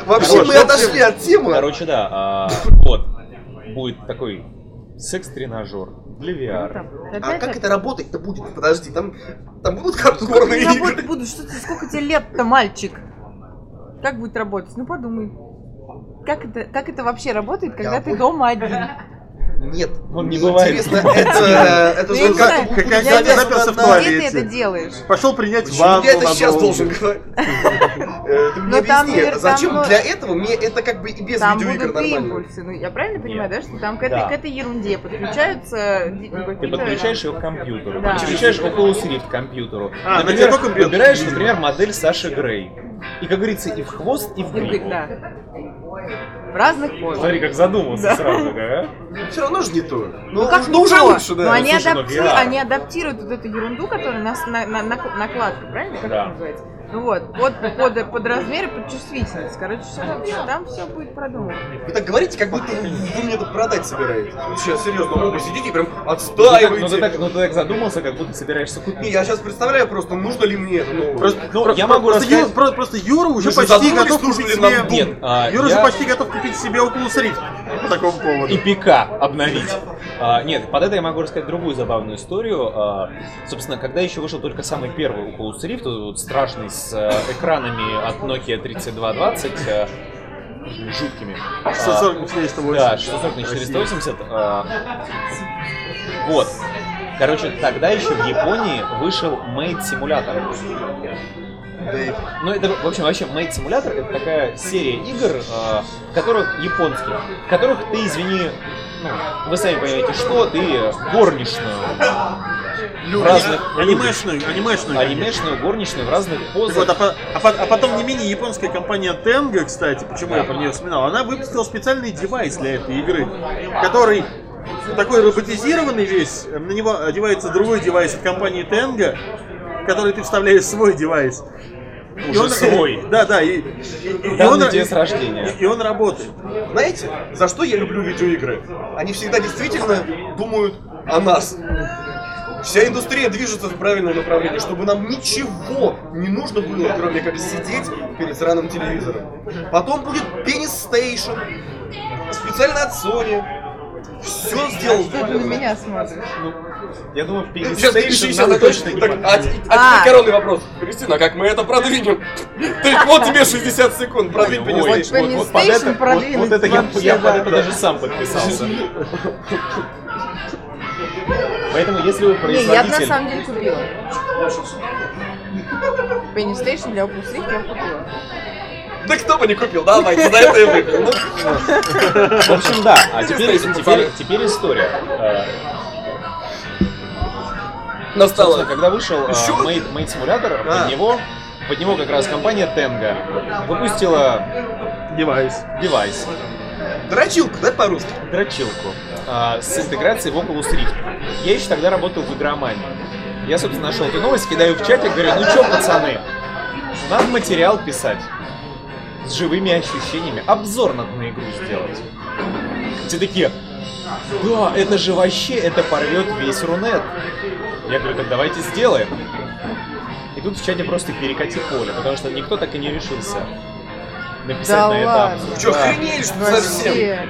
S3: Вообще, мы отошли от темы.
S2: Короче, да, а, вот. Будет такой секс-тренажер для VR.
S3: А как это работать-то будет? Подожди, там, там будут хардкорные
S4: Работать
S3: игры?
S4: буду, что ты, сколько тебе лет-то, мальчик? Как будет работать? Ну подумай. Как это, как это вообще работает, когда ты
S3: вот-
S4: дома один?
S3: Нет.
S2: Он не бывает.
S3: Интересно, это, это
S4: Ну,
S3: же
S4: я не
S3: как,
S4: знаю,
S1: как-
S4: я
S1: заперся в
S4: где
S1: туалете.
S4: ты это делаешь?
S1: Пошел принять
S3: Почему
S1: ванну
S3: я это сейчас должен говорить? Ты мне объясни, зачем для этого мне это как бы и без
S4: Там
S3: видеоигр
S4: будут
S3: нормально?
S4: импульсы. Ну, я правильно понимаю, да, что там к этой, ерунде подключаются ну,
S2: Ты подключаешь ее к компьютеру, подключаешь Oculus Rift к компьютеру.
S1: А, на
S2: Например, выбираешь, например, модель Саши Грей. И, как говорится, и в хвост, и в гриву.
S4: да. В разных позах.
S2: Смотри, как задумался
S4: Да.
S2: сразу, да?
S3: Все равно же не то.
S4: Ну, как
S3: ну уже лучше, да.
S4: Но они,
S2: Слушай, ну,
S4: адапти-
S2: VR.
S4: они адаптируют вот эту ерунду, которая на, на, на- на- накладка, правильно? Как
S2: Да.
S4: это называется? Ну вот, под, под, под размер и под чувствительность. Короче, все, там все будет продумано.
S3: Вы так говорите, как будто вы мне это продать собираетесь. Сейчас серьезно, оба сидите и прям
S2: Ну так, ну,
S3: отстаиваете.
S2: ты так, ну, ты так задумался, как будто собираешься
S3: Не,
S2: купить.
S3: я сейчас представляю просто, нужно ли мне это новое.
S1: Просто,
S2: Ну,
S1: просто-
S2: я могу
S1: просто,
S2: рассказать-
S1: Ю- про- просто Юра уже
S3: Вы же
S1: почти готов купить
S3: нам
S1: себе...
S3: Doom?
S2: Нет, а,
S1: Юра
S2: я-
S1: уже почти готов купить себе Oculus Rift по такому поводу.
S2: и ПК обновить. А, нет, под это я могу рассказать другую забавную историю. А, собственно, когда еще вышел только самый первый Oculus Rift, вот, вот страшный с э, экранами от Nokia 3220, э, жуткими. А,
S1: 640 на 480.
S2: Да, 640 на 480. а, Вот. Короче, тогда еще в Японии вышел Made Simulator. Ну, это, в общем, вообще Made Simulator это такая серия игр, э, которых японских, в которых ты, извини, ну, вы сами понимаете, что ты горничную в разных
S1: Анимешную, анимешную.
S2: анимешную горничную в разных позах.
S1: вот, а, а а потом не менее японская компания Tenga, кстати, почему я про нее вспоминал, она выпустила специальный девайс для этой игры, который такой роботизированный весь, на него одевается другой девайс от компании Tenga, в который ты вставляешь свой девайс.
S2: Уже
S1: он-
S2: свой.
S1: Да, да, и, и- и- он,
S2: с рождения.
S1: и- и он работает.
S3: Знаете, за что я люблю видеоигры? Они всегда действительно думают о нас. Вся индустрия движется в правильном направлении, чтобы нам ничего не нужно было, кроме как сидеть перед сраным телевизором. Потом будет Penis Station, специально от Sony. Все сделал.
S4: Что ты на меня смотришь?
S2: Я думаю,
S3: Сейчас так,
S2: точно не
S3: так, а, а
S4: А.
S3: теперь коронный вопрос. Кристина, как мы это продвинем? Так вот тебе 60 секунд, продвинь Penis
S2: вот, вот, под это, вот,
S4: продвинуть
S2: вот это я, под это даже сам подписался. Поэтому, если вы
S4: Не, я
S2: производитель...
S4: на самом деле купила. Penny Station для Oculus Rift я купила.
S3: Да кто бы не купил, давайте, за это и выпил. Ну,
S2: В общем, да. А теперь,
S3: Station,
S2: теперь, история. Э,
S3: Настало.
S2: Когда вышел э? Maid, Maid Simulator,
S3: А.
S2: под него, под него как раз компания Tenga выпустила
S1: Девайс.
S2: девайс,
S3: Дрочилку, да, по-русски?
S2: дрочилку, э, с интеграцией в Oculus Rift. Я еще тогда работал в игромании. Я, собственно, нашел эту новость, кидаю в чатик, говорю, ну чё, пацаны, надо материал писать с живыми ощущениями, обзор надо на игру сделать. Все такие, да, это же вообще, это порвет весь Рунет. Я говорю, так давайте сделаем. И тут в чате просто перекати поле, потому что никто так и не решился написать
S4: Да
S2: на это
S4: ладно.
S3: Вы что, охренели, что ли, совсем?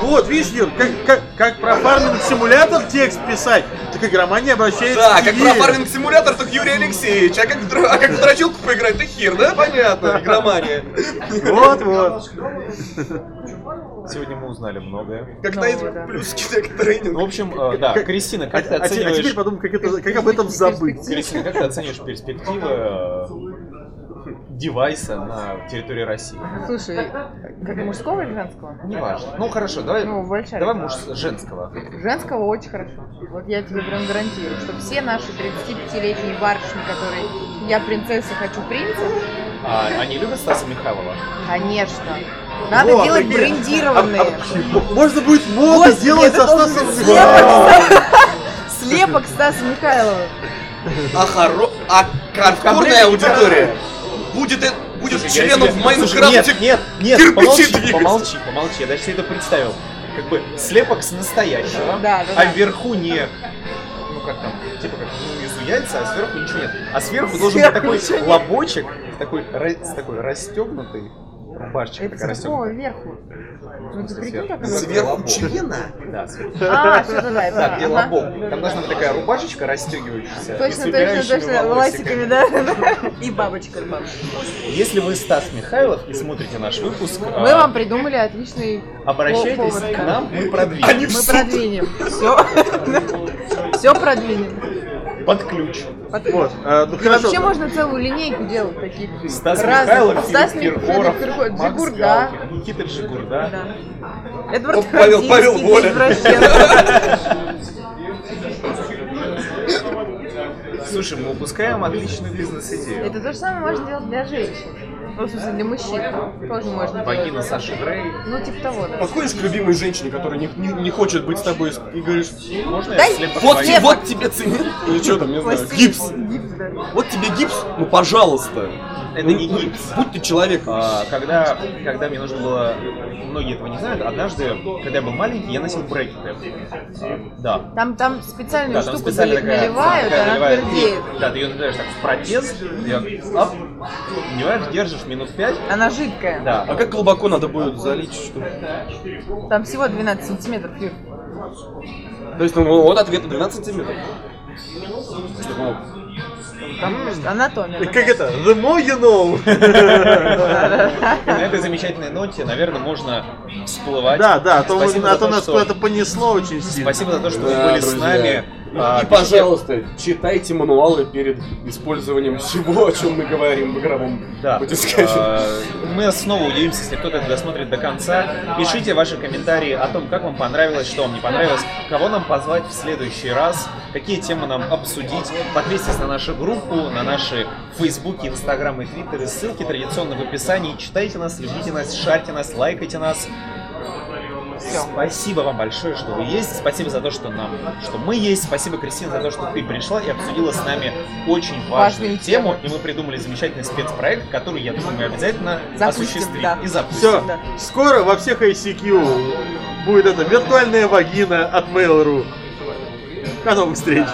S1: Вот, видишь, Юр, как, как, как про фарминг симулятор текст писать, так игромания обращается
S3: Да,
S1: к
S3: как про фарминг симулятор, так Юрий Алексеевич. А как, в др- а как в дрочилку поиграть, ты хер, да? Понятно, игромания.
S1: Вот, вот.
S2: Сегодня мы узнали многое.
S3: Как на этих
S4: да.
S3: плюсики тренинг.
S2: Ну, в общем, э, да,
S1: Как-
S2: Кристина,
S1: А,
S2: как ты
S1: а те- а теперь подумай, как, это, как об этом забыть.
S2: Кристина, как ты оцениваешь перспективы э, девайса на территории России?
S4: Слушай, как мужского или женского?
S2: Неважно. Ну хорошо, давай,
S4: Ну, большая
S2: давай муж женского.
S4: Женского очень хорошо. Вот я тебе прям гарантирую, что все наши 35-летние барышни, которые я принцесса, хочу принца,
S2: А, они любят Стаса Михайлова?
S4: конечно. Надо
S1: Вот,
S4: делать
S1: такие-
S4: брендированные.
S1: А- Можно будет моду
S4: Господи,
S1: делать со Стасом Михайловым.
S4: Слепок Стаса Михайлова.
S3: А, хоро... а хардкорная аудитория будет, э- будет
S2: Слушай, тебе-
S3: в Майнкрафте.
S2: Нет, нет, нет, помолчи,
S3: двигать.
S2: помолчи, помолчи, я даже себе это представил. Как бы слепок с настоящего,
S4: Да, да,
S2: а
S4: да.
S2: вверху не, ну как там, типа как внизу яйца, а сверху ничего нет. А сверху должен быть
S4: Сверху
S2: такой лобочек, с такой, с такой расстегнутой, рубашечка
S4: Это с какого вверху? Ну ты прикинь, как
S2: сверху?
S4: оно...
S3: Сверху члена.
S2: Да, сверху.
S4: А, что-то да,
S2: Да, где лобок. Там должна быть такая рубашечка расстегивающаяся.
S4: Точно, точно, точно, волосиками, да. И бабочка.
S2: Если вы Стас Михайлов и смотрите наш выпуск,
S4: Мы
S2: а,
S4: вам придумали отличный
S2: обращайтесь к нам, мы продвинем.
S4: Мы продвинем. Все. Все продвинем.
S2: Под ключ.
S1: Вот, а, ну хорошо.
S4: вообще можно целую линейку делать таких.
S2: Стас
S4: разных.
S2: Михайлов,
S4: Стас
S2: Киркоров,
S4: Киркоров,
S2: Макс
S4: Джигурда.
S2: Никита Джигурда.
S4: Да. Эдвард
S3: Павел- Павел
S4: Хардинский,
S3: Воля.
S2: Слушай, мы упускаем отличную бизнес-идею.
S4: Это то же самое можно делать для женщин. Ну, в смысле, для мужчин. Тоже можно
S2: Вагина
S4: делать.
S2: Саши Грей.
S4: Ну, типа того, да.
S3: Подходишь к любимой женщине, которая не, не, не хочет быть с тобой, и говоришь,
S2: Можно
S4: Да
S2: я слепо
S3: вот,
S2: вагина?
S3: вот тебе цемент, или что там, не знаю, гипс.
S4: Гипс, да.
S3: Вот тебе гипс, ну пожалуйста.
S2: Это не гипс.
S3: Будь ты человек.
S2: А, когда, когда мне нужно было, многие этого не знают, однажды, когда я был маленький, я носил брекеты. А, Да.
S4: Там, там специальную
S2: Да, там
S4: штуку
S2: специально
S4: зали-
S2: такая,
S4: наливают,
S2: такая
S4: она
S2: наливают,
S4: твердеет.
S2: и- Да, ты ее наливаешь так в протез, ее оп, надеваешь, держишь минут пять.
S4: Она жидкая.
S2: Да.
S3: А как глубоко надо будет залить, что?
S4: Там всего 12 сантиметров.
S3: То есть, ну вот ответ 12 сантиметров. Ну,
S4: Там анатомия.
S1: Как это? The more you know.
S2: И на этой замечательной ноте, наверное, можно всплывать.
S1: Да, да, а то, а нас куда-то понесло очень сильно.
S2: Спасибо за то, что вы были с нами. А,
S3: И, пожалуйста, читайте мануалы перед использованием всего, о чем мы говорим в игровом
S2: Да. А, Мы снова удивимся, если кто-то это досмотрит до конца. Пишите ваши комментарии о том, как вам понравилось, что вам не понравилось, кого нам позвать в следующий раз, какие темы нам обсудить. Подписывайтесь на нашу группу, на наши Фейсбуки, Инстаграм и Твиттеры. Ссылки традиционно в описании. Читайте нас, любите нас, шарьте нас, лайкайте нас. Спасибо вам большое, что вы есть. Спасибо за то, что нам, что мы есть. Спасибо, Кристина, за то, что ты пришла и обсудила с нами очень важную
S4: Важную
S2: тему.
S4: тему.
S2: И мы придумали замечательный спецпроект, который, я думаю, мы обязательно
S4: Запустим,
S2: осуществим
S4: да.
S2: и запустим.
S1: Все,
S4: Да.
S1: скоро во всех ICQ будет это виртуальная вагина от Mail.ru. До новых встреч.